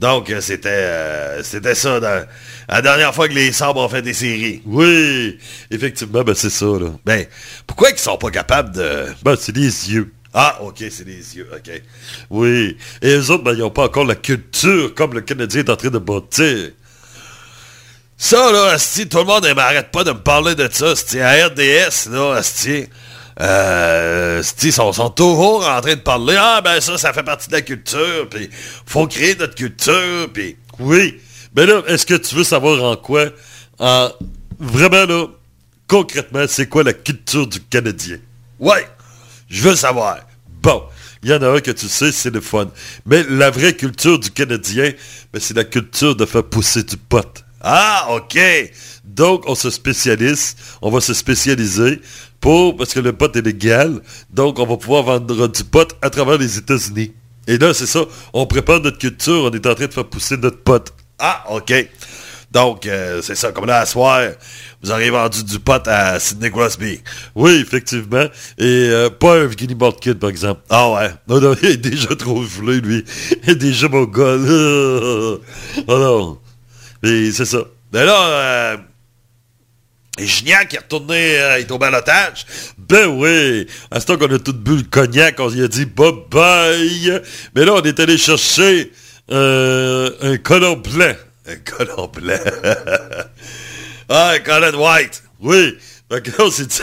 Donc, euh, c'était euh, c'était ça la dernière fois que les sabres ont fait des séries. Oui, effectivement, ben c'est ça. Ben, pourquoi ils sont pas capables de... Ben, c'est les yeux. Ah, ok, c'est les yeux, ok. Oui. Et eux autres, ben, ils n'ont pas encore la culture comme le Canadien est en train de bâtir. Ça, là, asti, tout le monde ne m'arrête pas de me parler de ça, asti. À RDS, là, asti, euh, asti, ils sont, sont toujours en train de parler. Ah, ben ça, ça fait partie de la culture, puis faut créer notre culture, puis... Oui, mais là, est-ce que tu veux savoir en quoi, en... Vraiment, là, concrètement, c'est quoi la culture du Canadien? Ouais, je veux savoir. Bon, il y en a un que tu sais, c'est le fun. Mais la vraie culture du Canadien, ben, c'est la culture de faire pousser du pot. Ah, OK. Donc, on se spécialise, on va se spécialiser pour, parce que le pot est légal, donc on va pouvoir vendre du pot à travers les États-Unis. Et là, c'est ça, on prépare notre culture, on est en train de faire pousser notre pot. Ah, OK. Donc, euh, c'est ça, comme là, à soir, vous aurez vendu du pot à Sidney Crosby. Oui, effectivement. Et euh, pas un Vinnie Kid, par exemple. Ah ouais. Non, non, il est déjà trop gelé, lui. Il est déjà mon gars. Oh non. Mais c'est ça. Mais là, euh, Et Gignac est retourné, euh, il est tombé à l'otage. Ben oui, à ce temps qu'on a tout bu le cognac, on lui a dit bye bye. Mais là, on est allé chercher euh, un colon blanc. Un colon blanc. ah, un colon white. Oui. Fait on s'est dit,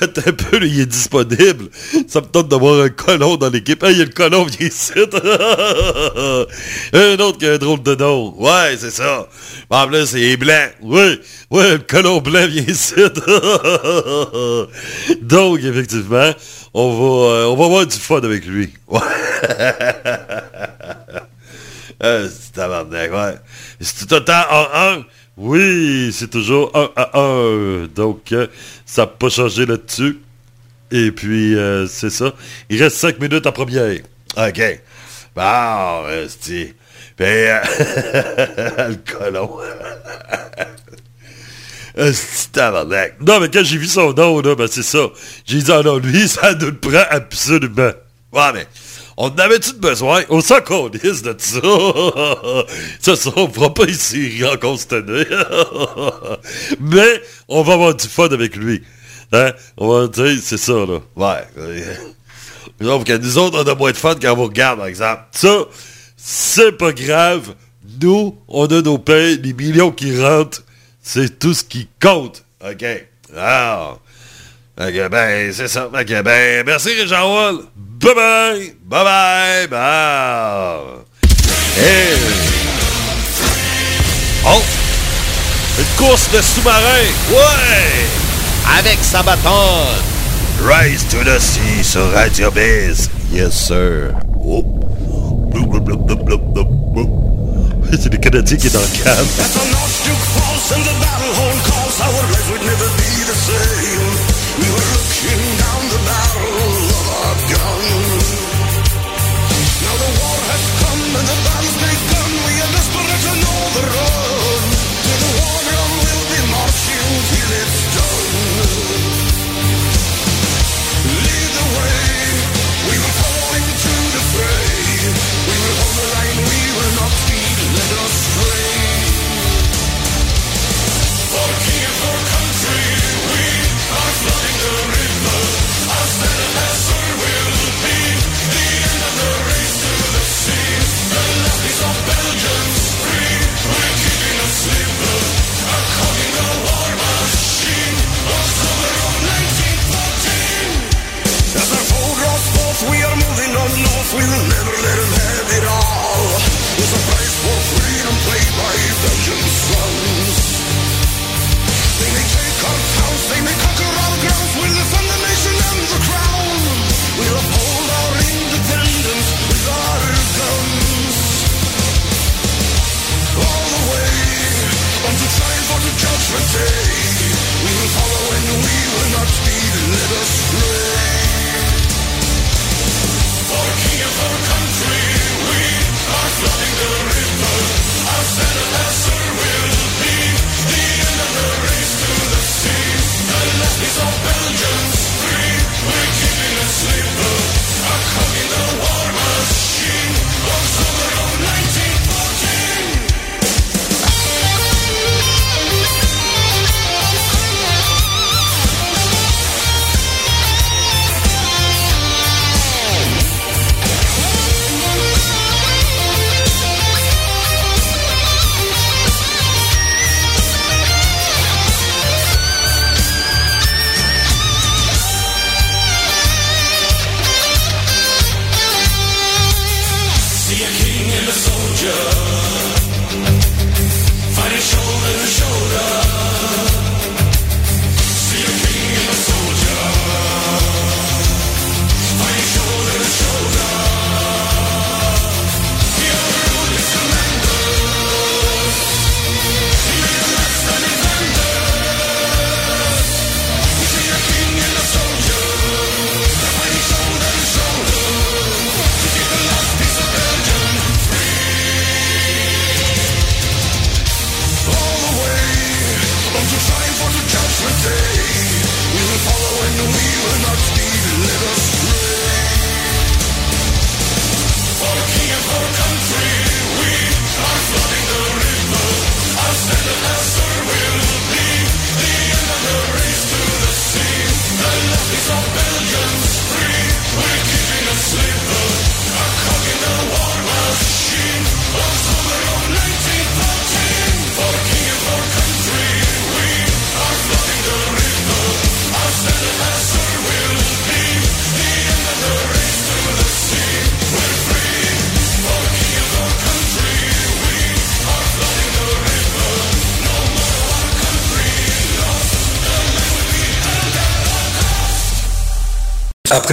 un peu, il est disponible. Ça me tente d'avoir un colon dans l'équipe. Hey, il y a le colon, viens ici. un autre qui a un drôle de nom. Ouais, c'est ça. En plus, c'est blanc. Oui, ouais, le colon blanc vient ici. Donc, effectivement, on va, euh, on va avoir du fun avec lui. Ouais. Euh, c'est tabarnak, ouais. C'est tout le temps 1-1. Oui, c'est toujours 1 à 1. Donc, euh, ça n'a pas changé là-dessus. Et puis, euh, c'est ça. Il reste 5 minutes à première. OK. Bon, c'est... Ben, euh, le colon. Non, mais quand j'ai vu son nom, là, ben c'est ça. J'ai dit, ah non, lui, ça nous le prend absolument. Ouais, mais on avait-tu besoin? On s'en calisse de ça? ça, ça, on fera pas ici en constater. mais, on va avoir du fun avec lui. Hein? On va dire, c'est ça, là. Ouais. Nous autres, on a moins de fun quand on vous regarde, par exemple. Ça, c'est pas grave. Nous, on a nos payes, les millions qui rentrent. C'est tout ce qui compte. OK. Alors. OK, ben, c'est ça. OK, ben, merci, Richard Wall. Bye bye. Bye bye. Bye. Hey. Oh. Une course de sous-marin. Ouais. Avec Sabaton. Rise to the Sea sur Radio Biz. Yes, sir. Oh. C'est le Canadien qui est dans le cam.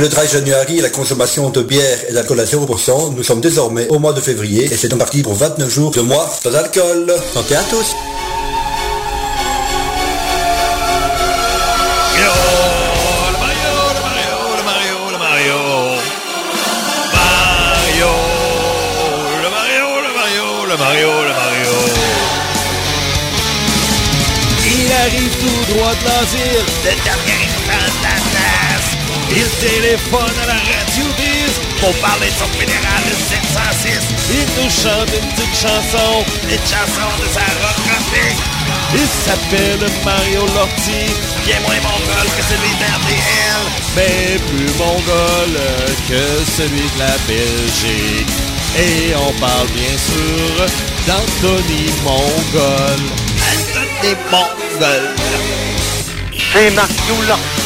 Le dry January et la consommation de bière et d'alcool à 0%, nous sommes désormais au mois de février et c'est donc parti pour 29 jours de mois sans alcool. Santé à tous le Mario, le Mario, le Mario, le Mario. Il arrive tout droit de l'asile, le dernier instant de la place. Il téléphone à la radio biz pour parler de son fédéral de 706. Il nous chante une petite chanson, une chanson de sa rock. Il s'appelle Mario Lorty, bien moins mongol que celui d'RDL, mais plus mongol que celui de la Belgique. Et on parle bien sûr d'Anthony Mongol. Anthony Mongol. C'est Mario Lortie.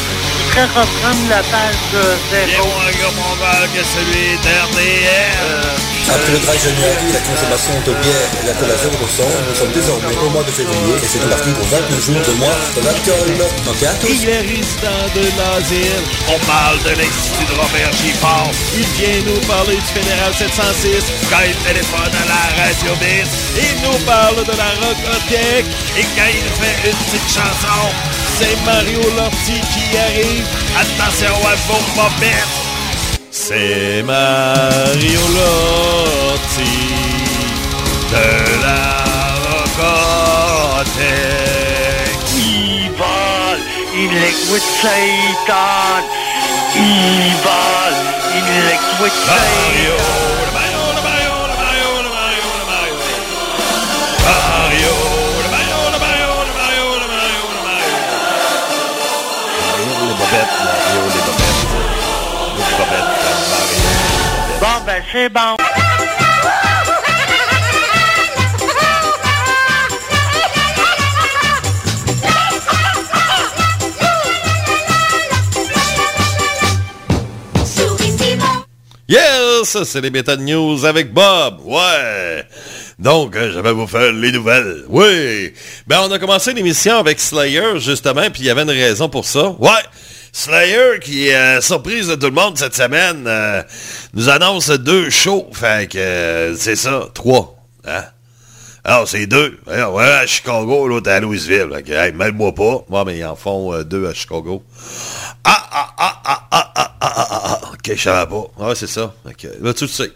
Reprendre la page de zéro. moins mongol que celui d'RDL. Après le dry et la consommation de bière et d'alcool à 0%, nous sommes désormais au mois de février et c'est donc parti pour 29 jours de mois sans alcool. Santé à tous Il est résident de l'asile. On parle de l'Institut de Robert Giffard. Il vient nous parler du Fédéral 706. Quand il téléphone à la radio bis, il nous parle de la rocothèque. Et quand il fait une petite chanson, c'est Mario Lortie qui arrive. Attention à vos mopettes. C'est Mario Lortie de la rocotte qui vole. Il écoute Satan. Il vole. Il écoute Satan. Mario. Mario. Ben, c'est bon. Yes, c'est les Beta News avec Bob. Ouais. Donc, euh, je vais vous faire les nouvelles. Oui. Ben, on a commencé l'émission avec Slayer, justement, puis il y avait une raison pour ça. Ouais. Slayer, qui est euh, surprise de tout le monde cette semaine, euh, nous annonce deux shows. Fait que, euh, c'est ça, trois. Hein? Alors, c'est deux. Ouais, à Chicago, l'autre à Louisville. Fait que, hey, mêle-moi pas. Moi, mais ils en font euh, deux à Chicago. Ah, ah, ah, ah, ah, ah, ah, ah, ah, ah. Ok, je savais pas. Ouais, c'est ça. Ok, là, tu le sais.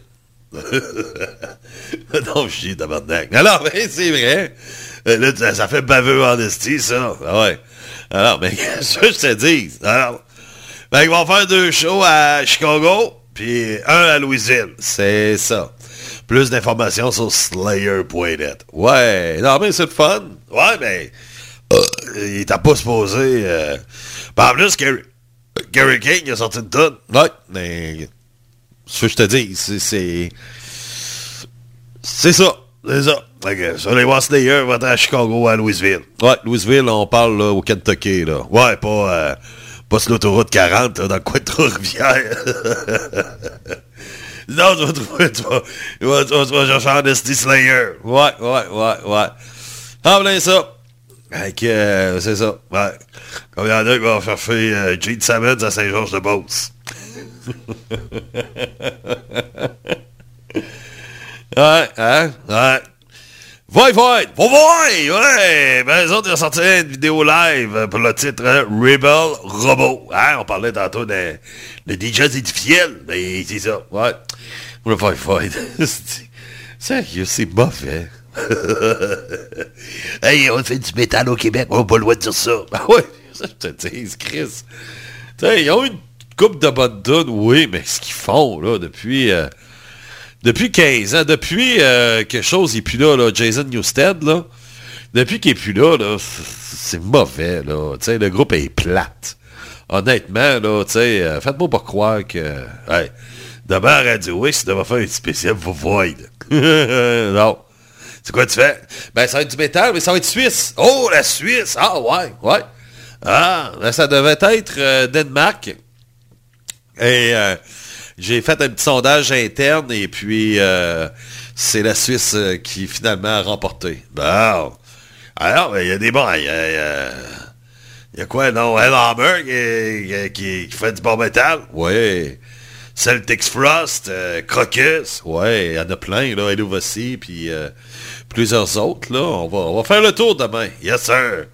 non, je dis tabarnak. Alors, ben, c'est vrai. Euh, Là, ça, fait baveux en esti, ça. Ah ouais. Alors, qu'est-ce que je te dis? Alors, ben, ils vont faire deux shows à Chicago, puis un à Louisville. C'est ça. Plus d'informations sur Slayer.net. Ouais, non, mais c'est fun. Ouais, mais euh, il était pas supposé... Euh... Ben, en plus, Gary, Gary King a sorti une tonne. Ouais, mais... Ce que je te dis. C'est c'est ça. C'est ça. Que, sur les voir Slayer, va être à Chicago, à Louisville. Ouais, Louisville, on parle là, au Kentucky, là. Ouais, pas, euh, pas sur l'autoroute 40, là, dans le coin de Trois-Rivières. non, tu vas trouver, tu vas, tu vas, tu vas, tu vas chercher Slayer. Ouais, ouais, ouais, ouais. En plein ça. Euh, c'est ça. Ouais. Comme il y en a qui vont chercher euh, Gene Simmons à Saint-Georges-de-Beauce. Ouais, hein? Ouais. Voy, voy! Ouais! Ben, les autres, ils ont sorti une vidéo live pour le titre euh, Rebel Robot. Hein? On parlait tantôt de, de DJ édifiel. Ben, c'est ça. Ouais. Voy, voy. Sérieux, c'est mauvais. hey, on fait du métal au Québec. On n'a pas le droit de dire ça. Ben ouais, ça, Chris. Tu sais, ils ont une coupe de oui, mais ce qu'ils font, là, depuis... euh, depuis 15 ans, depuis euh, quelque chose n'est plus là, là, Jason Newsted, là, depuis qu'il est plus là, là, c'est mauvais, là. Le groupe est plate. Honnêtement, là, euh, faites-moi pas croire que. Hey, demain à Radio X, tu faire un spécial pour Void. non. C'est quoi tu fais? Ben, ça va être du métal, mais ça va être suisse. Oh, la Suisse! Ah, ouais, ouais. Ah, ben, ça devait être euh, Danemark. Et euh, j'ai fait un petit sondage interne et puis euh, c'est la Suisse euh, qui finalement a remporté. Bon. Alors, ben, il y a des bons. il y a- quoi, non? Hellhammer qui, fait du bon métal? Ouais. Celtics Frost, euh, Crocus, ouais, il y en a plein, là, Hello aussi, puis plusieurs autres, là. On va, on va faire le tour demain. Yes, sir.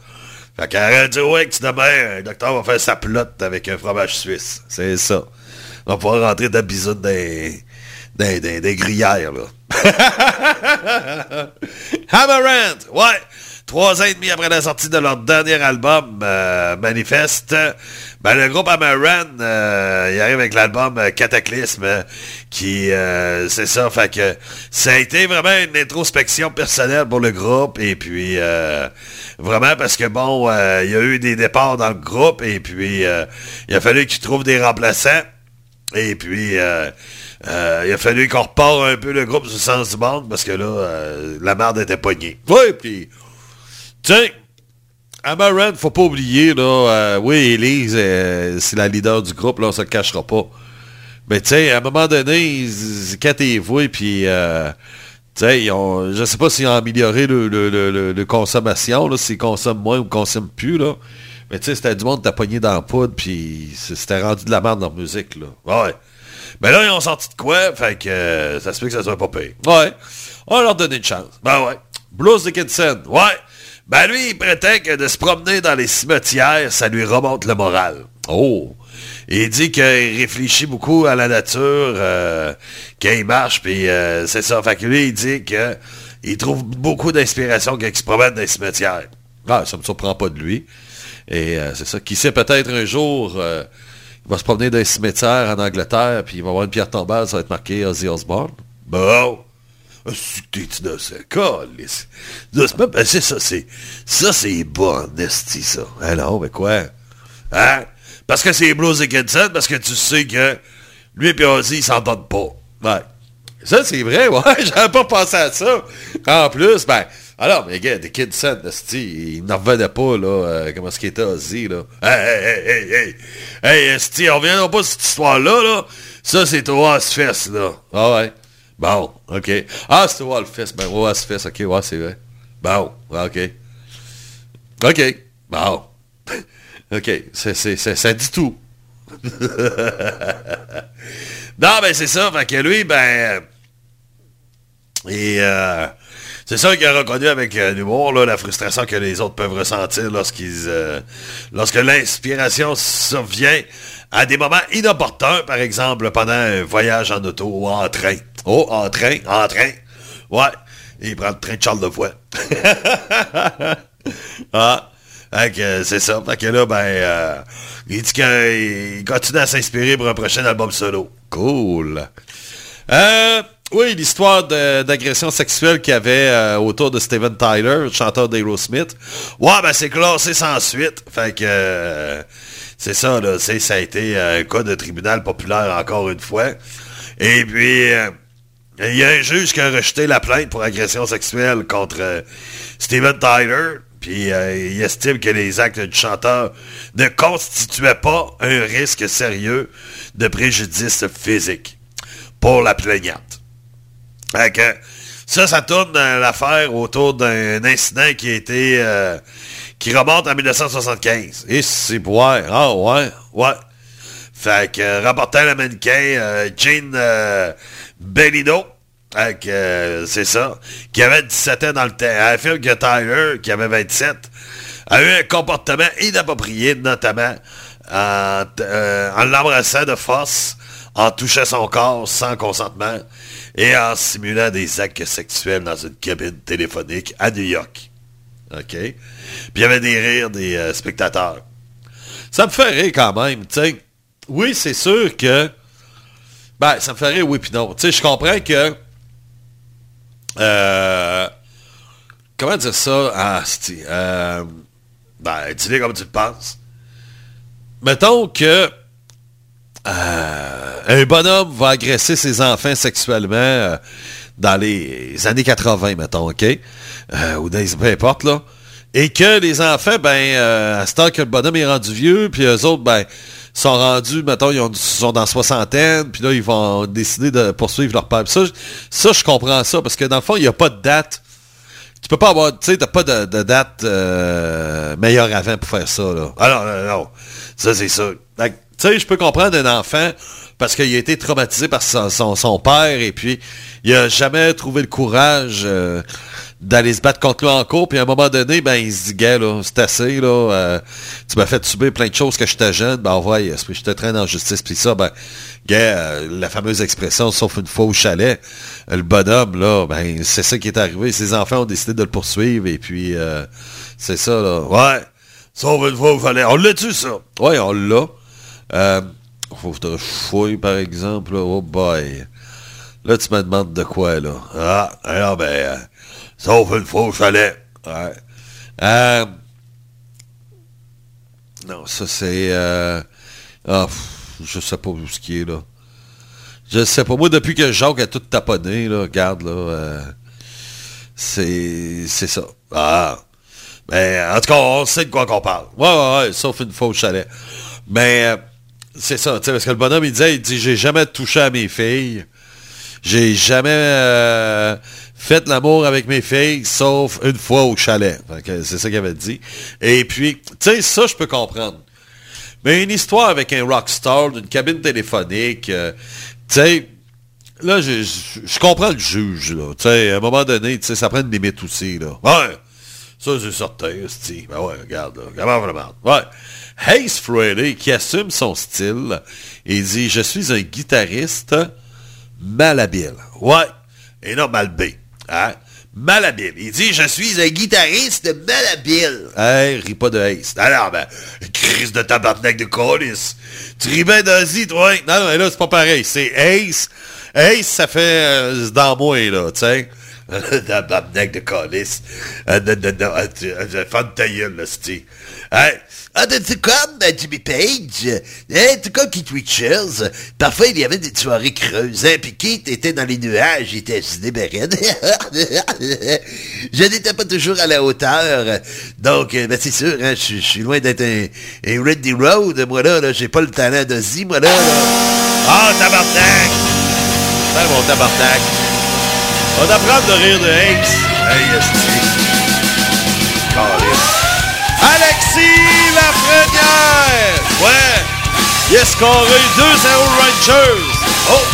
Fait qu'à Radio X demain, un docteur va faire sa plotte avec un fromage suisse. C'est ça. On va pouvoir rentrer de bisoune des, des, des, gruyères, là. Hammerand, ouais. Trois ans et demi après la sortie de leur dernier album, euh, Manifeste, ben, le groupe Amaran, euh, il arrive avec l'album euh, Cataclysme, euh, qui, c'est ça, fait que ça a été vraiment une introspection personnelle pour le groupe, et puis vraiment parce que bon, il y a eu des départs dans le groupe, et puis il a fallu qu'ils trouvent des remplaçants, et puis euh, euh, il a fallu qu'on repart un peu le groupe sur sens du monde, parce que là, euh, la merde était pognée. Oui, puis, tiens, Amaran, faut pas oublier, là, oui, Elise, c'est la leader du groupe, là, on se le cachera pas. Mais sais, à un moment donné, quand t'es voué, puis, ils ont- je sais pas s'ils ont amélioré le, le, le, consommation, s'ils consomment moins ou consomment plus, là. Mais tu sais, c'était du monde t'a pogné dans la poudre, puis c'était rendu de la merde dans la musique, là. Ouais. Mais là, ils ont sorti de quoi, fait que euh, ça se peut que ça soit pas payé. Ouais. On va leur donner une chance. Ben ouais. Blues Dickinson, ouais. Ben lui, il prétend que de se promener dans les cimetières, ça lui remonte le moral. Oh! Il dit qu'il réfléchit beaucoup à la nature euh, quand il marche, puis euh, c'est ça. Fait que lui, il dit que il trouve beaucoup d'inspiration quand il se promène dans les cimetières. Ah, ça me surprend pas de lui. Et euh, c'est ça. Qui sait, peut-être un jour, euh, il va se promener dans les cimetières en Angleterre, puis il va avoir une pierre tombale, ça va être marqué Ozzy Osbourne. Bon! Ah, t'es ben, c'est ça, c'est. Ça, c'est bon, esti, ça. Ah non, mais quoi? Hein? Parce que c'est Blues Dickinson, parce que tu sais que lui et Ozzy, ils s'entendent pas. Ouais. Ça, c'est vrai, ouais. J'avais pas pensé à ça. En plus, ben. Alors, mais gars, Dickinson, esti, il n'en revenait pas, là, euh, comment est-ce qu'il était Ozzy, là. Hey, hey, hey, hey, hey. Hey, esti, on reviendra pas cette histoire-là, là. Ça, c'est au Ozfest, là. Ah ouais. Bon, OK. Ah, c'est au Ozfest. Ben, au Ozfest, OK, ouais, c'est vrai. Bon, OK. OK. Bon. OK. Ça dit tout. non, ben, c'est ça. Fait que lui, ben... Et euh, c'est ça qu'il a reconnu avec euh, l'humour, la frustration que les autres peuvent ressentir lorsqu'ils, euh, lorsque l'inspiration survient à des moments inopportuns, par exemple pendant un voyage en auto ou en train. Oh, en train, en train. Ouais, il prend le train de Charles Lavoie. ah, fait que c'est ça. Fait là, ben, euh, il dit qu'il continue à s'inspirer pour un prochain album solo. Cool. Euh, oui, l'histoire d'agression sexuelle qu'il y avait euh, autour de Steven Tyler, le chanteur d'Aerosmith. Ouais, ben c'est classé sans suite. Fait que euh, c'est ça, là. Ça a été euh, un cas de tribunal populaire encore une fois. Et puis, euh, il y a un juge qui a rejeté la plainte pour agression sexuelle contre euh, Steven Tyler. Puis euh, il estime que les actes du chanteur ne constituaient pas un risque sérieux de préjudice physique pour la plaignante. Fait que ça, ça tourne l'affaire autour d'un incident qui a été euh, qui remonte en 1975. Et c'est ouais, ah ouais, ouais. Fait que euh, rapportant le mannequin euh, Jane euh, Bellino, euh, c'est ça, qui avait 17 ans dans le temps. Affirme que Tyler, qui avait 27, a eu un comportement inapproprié, notamment en, en l'embrassant de force, en touchant son corps sans consentement et en simulant des actes sexuels dans une cabine téléphonique à New York. OK? Puis il y avait des rires des euh, spectateurs. Ça me fait rire quand même, tu sais. Oui, c'est sûr que... Ben, ça me fait rire, oui puis non. Tu sais, je comprends que... Euh, comment dire ça? Ah. Euh, ben, dis-le comme tu le penses. Mettons que... euh, un bonhomme va agresser ses enfants sexuellement euh, dans les années 80, mettons, OK? Euh, ou dans peu importe, là. Et que les enfants, ben, à ce temps que le bonhomme est rendu vieux, puis eux autres, ben, sont rendus, mettons, ils ont- sont dans soixantaine, puis là, ils vont décider de poursuivre leur père. Ça, ça, je comprends ça, parce que dans le fond, il n'y a pas de date tu peux pas avoir, tu sais, t'as pas de, date meilleure avant pour faire ça, là. Ah non, non, non. Ça, c'est ça. Tu sais, je peux comprendre un enfant parce qu'il a été traumatisé par son, son, son père et puis il a jamais trouvé le courage euh, d'aller se battre contre lui en cours. Puis à un moment donné, ben il se dit, gars, là, c'est assez, là. euh, tu m'as fait subir plein de choses que j'étais jeune. Ben ouais, que je te traîne en justice. Puis ça, ben, gars, euh, la fameuse expression, sauf une fois au chalet, euh, le bonhomme, là, ben c'est ça qui est arrivé. Ses enfants ont décidé de le poursuivre et puis euh, c'est ça, là. Ouais. Sauf une fois, il fallait. On l'a-tu, ça? Ouais, on l'a. Euh, je fouille, par exemple. là. Oh boy. Là, tu me demandes de quoi, là? Ah, alors, ben, euh, sauf une fois chalet. Ouais. Euh, non, ça, c'est... Euh, ah, je sais pas où ce qui est, là. Je sais pas. Moi, depuis que Jacques a tout taponné, là, regarde, là, c'est... c'est ça. Ah. Mais, en tout cas, on sait de quoi qu'on parle. Ouais, ouais, ouais, sauf une fois chalet. Mais, c'est ça, parce que le bonhomme, il disait, il dit, j'ai jamais touché à mes filles. J'ai jamais euh, fait l'amour avec mes filles, sauf une fois au chalet. C'est ça qu'il avait dit. Et puis, tu sais, ça, je peux comprendre. Mais une histoire avec un rockstar d'une cabine téléphonique, euh, tu sais, là, je comprends le juge, là. Tu sais, à un moment donné, tu sais, ça prend une limite aussi, là. Ouais, ça, c'est certain, esti. Ben ouais, regarde, là. Comment vraiment? Ouais. Hayes Frehley, qui assume son style, il dit, je suis un guitariste malhabile. Ouais. Et non malbé. Hein? Malhabile. Il dit, je suis un guitariste malhabile. Hey, ris pas de Hayes. Alors, ben, crise de tabarnak de colis. Bien d'Ozzy, toi. Non, non, mais là, c'est pas pareil. C'est Ace. Ace, ça fait euh, dans moi, là, tu sais. Tabarnak de tu- euh, Femme de ta gueule, c'ti. Hein? Ah, c'est comme Jimmy Page, hein, tout comme Keith Richards. Parfois, il y avait des soirées creuses, hein, puis Keith était dans les nuages, il était bérennes. Je n'étais pas toujours à la hauteur. Donc, euh, ben, c'est sûr, hein, je suis loin d'être un, un Randy Road, moi, là, j'ai pas le talent d'Ozzy, moi, là. là. Ah, tabarnak! C'est mon tabarnak. On apprend de rire de Hanks. Hey. Caliste. Alexis Lafrenière! Ouais! Il a scoré 2-0 Rangers! Oh!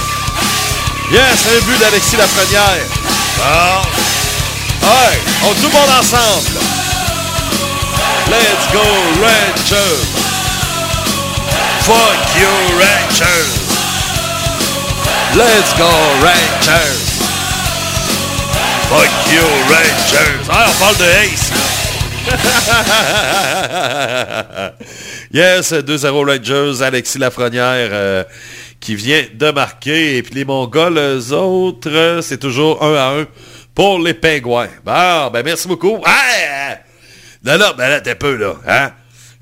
Yes, un but d'Alexis Lafrenière! Bon! Ouais! On tout le monde ensemble! Let's go Rangers! Fuck you Rangers! Let's go Rangers! Fuck you Rangers! Ah, on parle de Ace! yes, 2-0 Rangers, Alexis Lafrenière euh, qui vient de marquer. Et puis les Mongols, eux autres, euh, c'est toujours 1 à 1 pour les Pingouins. Bon, ben merci beaucoup. Ah! Non, non, ben là, t'es peu, là. Hein?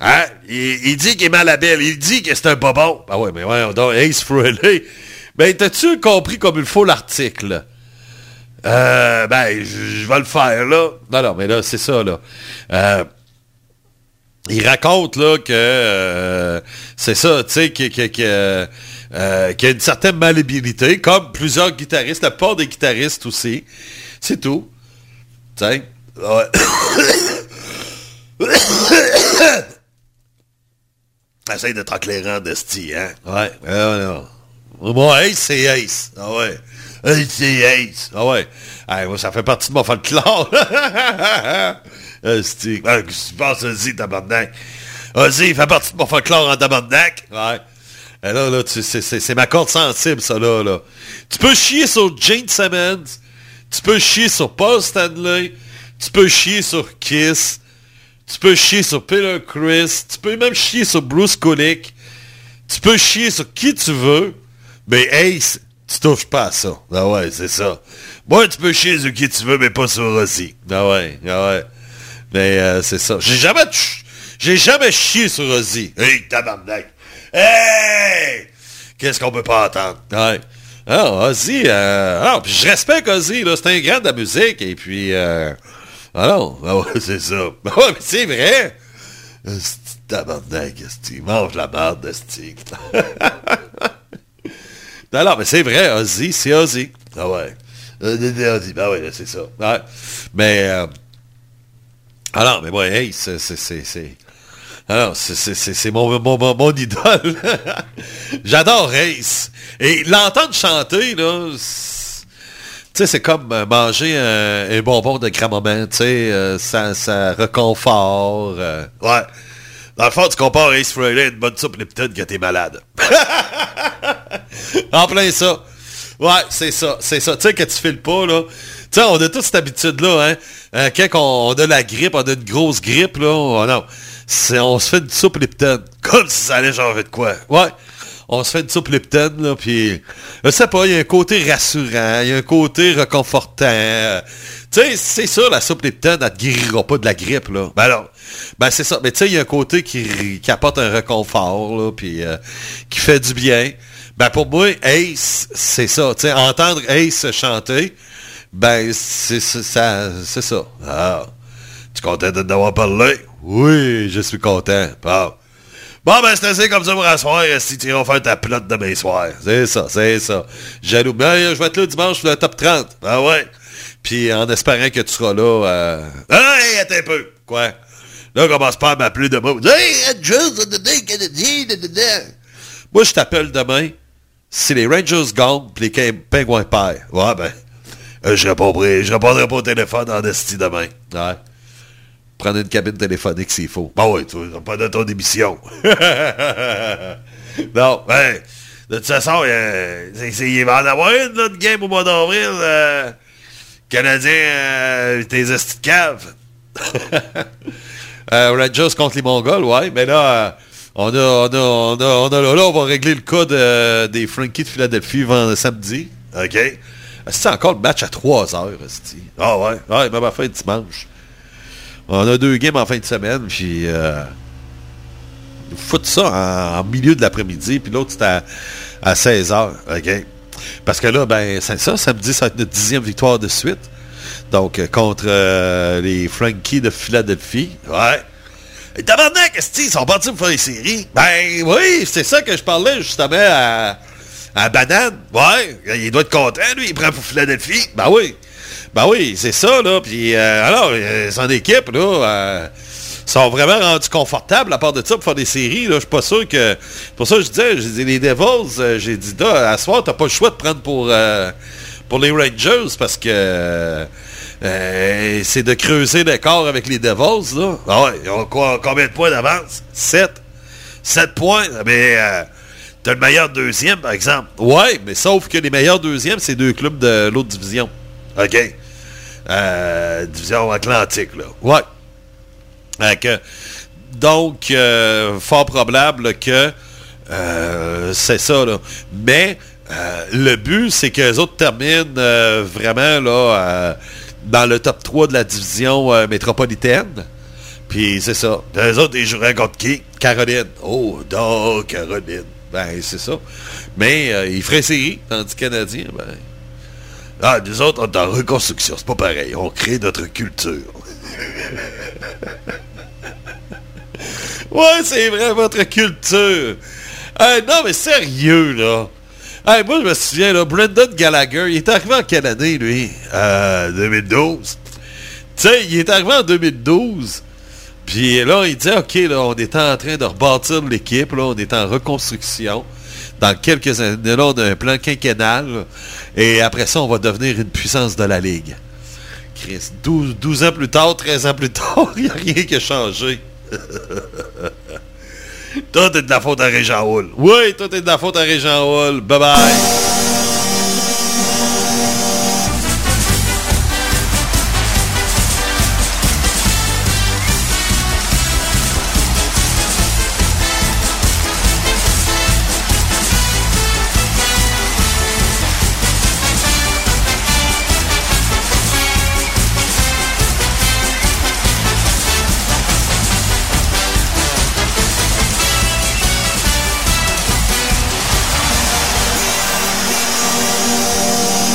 Hein? Il, il dit qu'il est malhabile. Il dit que c'est un bobon. Ben ouais, mais ouais, donc, Ace Frehley. Ben, t'as-tu compris comme il faut l'article? Euh, ben, je vais le faire, là. Non, non, mais là, c'est ça, là. Euh, il raconte, là, que euh, c'est ça, tu sais, que- que- euh, a une certaine malléabilité, comme plusieurs guitaristes, la plupart des guitaristes aussi. C'est tout. Sais. Ouais. Essaye d'être éclairant d'esti, hein? Ouais. Ah, non. Bon, Ace, c'est Ace. Ah ouais. Ace. Ah ouais. Ah, moi, ça fait partie de mon folklore. Esti. Ah, Qu'est-ce que tu penses, Ozzy, tabarnak? Ozzy, il fait partie de mon folklore en tabarnak. Ouais. Et là, là, c'est- ma corde sensible, ça, là, là. Tu peux chier sur Gene Simmons. Tu peux chier sur Paul Stanley. Tu peux chier sur Kiss. Tu peux chier sur Peter Chris. Tu peux même chier sur Bruce Kulick. Tu peux chier sur qui tu veux. Mais Ace, tu touches pas à ça. Ah ouais, c'est ça. Moi, tu peux chier sur qui tu veux, mais pas sur Ozzy. Ah ouais, ah ouais. Mais euh, c'est ça. J'ai jamais j'ai jamais chié sur Ozzy. Hey, tabarnak. Hey! Qu'est-ce qu'on peut pas entendre? Ouais. Ah, Ozzy, euh, ah, puis je respecte Ozzy, là, c'est un grand de la musique, et puis, euh, ah non, ah ouais, c'est ça. Ah ouais, mais c'est vrai. Tabarnak, esti, mange la merde, esti. non, mais c'est vrai, Ozzy, c'est Ozzy. Ah ouais. Euh, Ozzy, ben ouais, c'est ça. Ouais. Mais, euh, Alors, mais moi, hey, c'est... c'est- c'est- c'est- Alors, c'est- c'est mon, mon, mon, mon idole. J'adore Ace. Et l'entendre chanter, là, c'est- tu sais, c'est comme euh, manger un, un bonbon de grand moment, tu sais, euh, ça, ça reconfort. euh, ouais. Dans le fond, tu compares Ace Frehley à une bonne soupe Lipton que t'es malade. en plein ça. Ouais, c'est ça, c'est ça. Tu sais, que tu files pas, là. Tu sais, on a toute cette habitude-là, hein. Euh, quand on, on a la grippe, on a une grosse grippe, là. oh non. On se fait une soupe Lipton. Comme si ça allait changer de quoi? Ouais. On se fait une soupe Lipton, là, puis... Je sais pas, il y a un côté rassurant, il y a un côté réconfortant. Tu sais, c'est ça, la soupe Lipton, elle te guérira pas de la grippe, là. Ben alors, ben c'est ça. Mais tu sais, il y a un côté qui, qui apporte un réconfort, là, puis euh, qui fait du bien. Ben pour moi, Ace, c'est ça. Tu sais, entendre Ace chanter, ben c'est ça. Ah. Tu es content de t'avoir parlé? Oui, je suis content. Bon. Ben, c'est assez comme ça pour asseoir, si tu iras faire ta plotte demain soir. C'est ça, c'est ça. Jaloux. Ben, je vais être là dimanche pour le top 30. Ah ouais. Puis en espérant que tu seras là. Euh... Hey, attends un peu. Quoi? Là, commence pas à m'appeler demain. Hey. Moi, je t'appelle demain. Si les Rangers gagnent, pis les Pingouins perdent. Ouais, ben. euh, je répondrai, je répondrai pas au téléphone en esti demain. Ouais. Prendre une cabine téléphonique s'il faut. Bah oui, tu pas de ton émission. non, ben, de toute façon, euh, il va en avoir une autre game au mois d'avril. Euh, Canadien, euh, tes esti de cave. Euh, Rangers contre les Mongols, ouais, mais là, euh, on a, on a, on a, on a- là, là, on va régler le cas de- des Frankies de Philadelphie vendredi samedi. OK? C'est encore le match à 3 heures. Ah ouais, ouais, même à fin de dimanche. On a deux games en fin de semaine, puis euh, foutre ça en, en milieu de l'après-midi, puis l'autre c'est à, à 16h, OK? Parce que là, ben, c'est ça, samedi, ça va être notre dixième victoire de suite. Donc, euh, contre euh, les Frankies de Philadelphie. Ouais. Et tabarnak, ils sont partis pour faire les séries? Ben oui, c'est ça que je parlais justement à, à Banane. Ouais, il doit être content, lui, il prend pour Philadelphie. Ben oui. Ben oui, c'est ça, là. Puis, euh, alors, son équipe, là, sont vraiment rendus confortables à part de ça pour faire des séries. Je suis pas sûr que... Pour ça, je disais, j'ai dit, les Devils, euh, j'ai dit, là, à soir, t'as pas le choix de prendre pour, euh, pour les Rangers parce que... euh, c'est de creuser l'écart avec les Devils, là. Ah ouais, ils ont quoi, combien de points d'avance? 7. 7 points. Mais t'as le meilleur deuxième, par exemple. Ouais, mais sauf que les meilleurs deuxièmes, c'est deux clubs de l'autre division. OK. Euh, division atlantique, là. Ouais. Que, donc, euh, fort probable que euh, c'est ça, là. Mais euh, le but, c'est qu'eux autres terminent vraiment là dans le top 3 de la division métropolitaine. Puis c'est ça. Les autres, ils joueraient contre qui? Caroline. Oh, donc, Caroline. Ben, c'est ça. Mais ils feraient série, tandis que Canadiens, ben... Ah, nous autres, on est en reconstruction. C'est pas pareil. On crée notre culture. ouais, c'est vrai, votre culture. Hey, non, mais sérieux, là. Hey, moi, je me souviens, là, Brendan Gallagher, il est arrivé en quelle année, lui? Euh, 2012. Tu sais, il est arrivé en 2012. Puis là, il dit, OK, là, on est en train de rebâtir l'équipe, là, on est en reconstruction. Dans quelques années, là, on a un plan quinquennal. Et après ça, on va devenir une puissance de la Ligue. Chris, 12, 12 ans plus tard, 13 ans plus tard, il n'y a rien qui a changé. Tout est de la faute à Régent Hall. Oui, tout est de la faute à Régent Hall. Bye bye.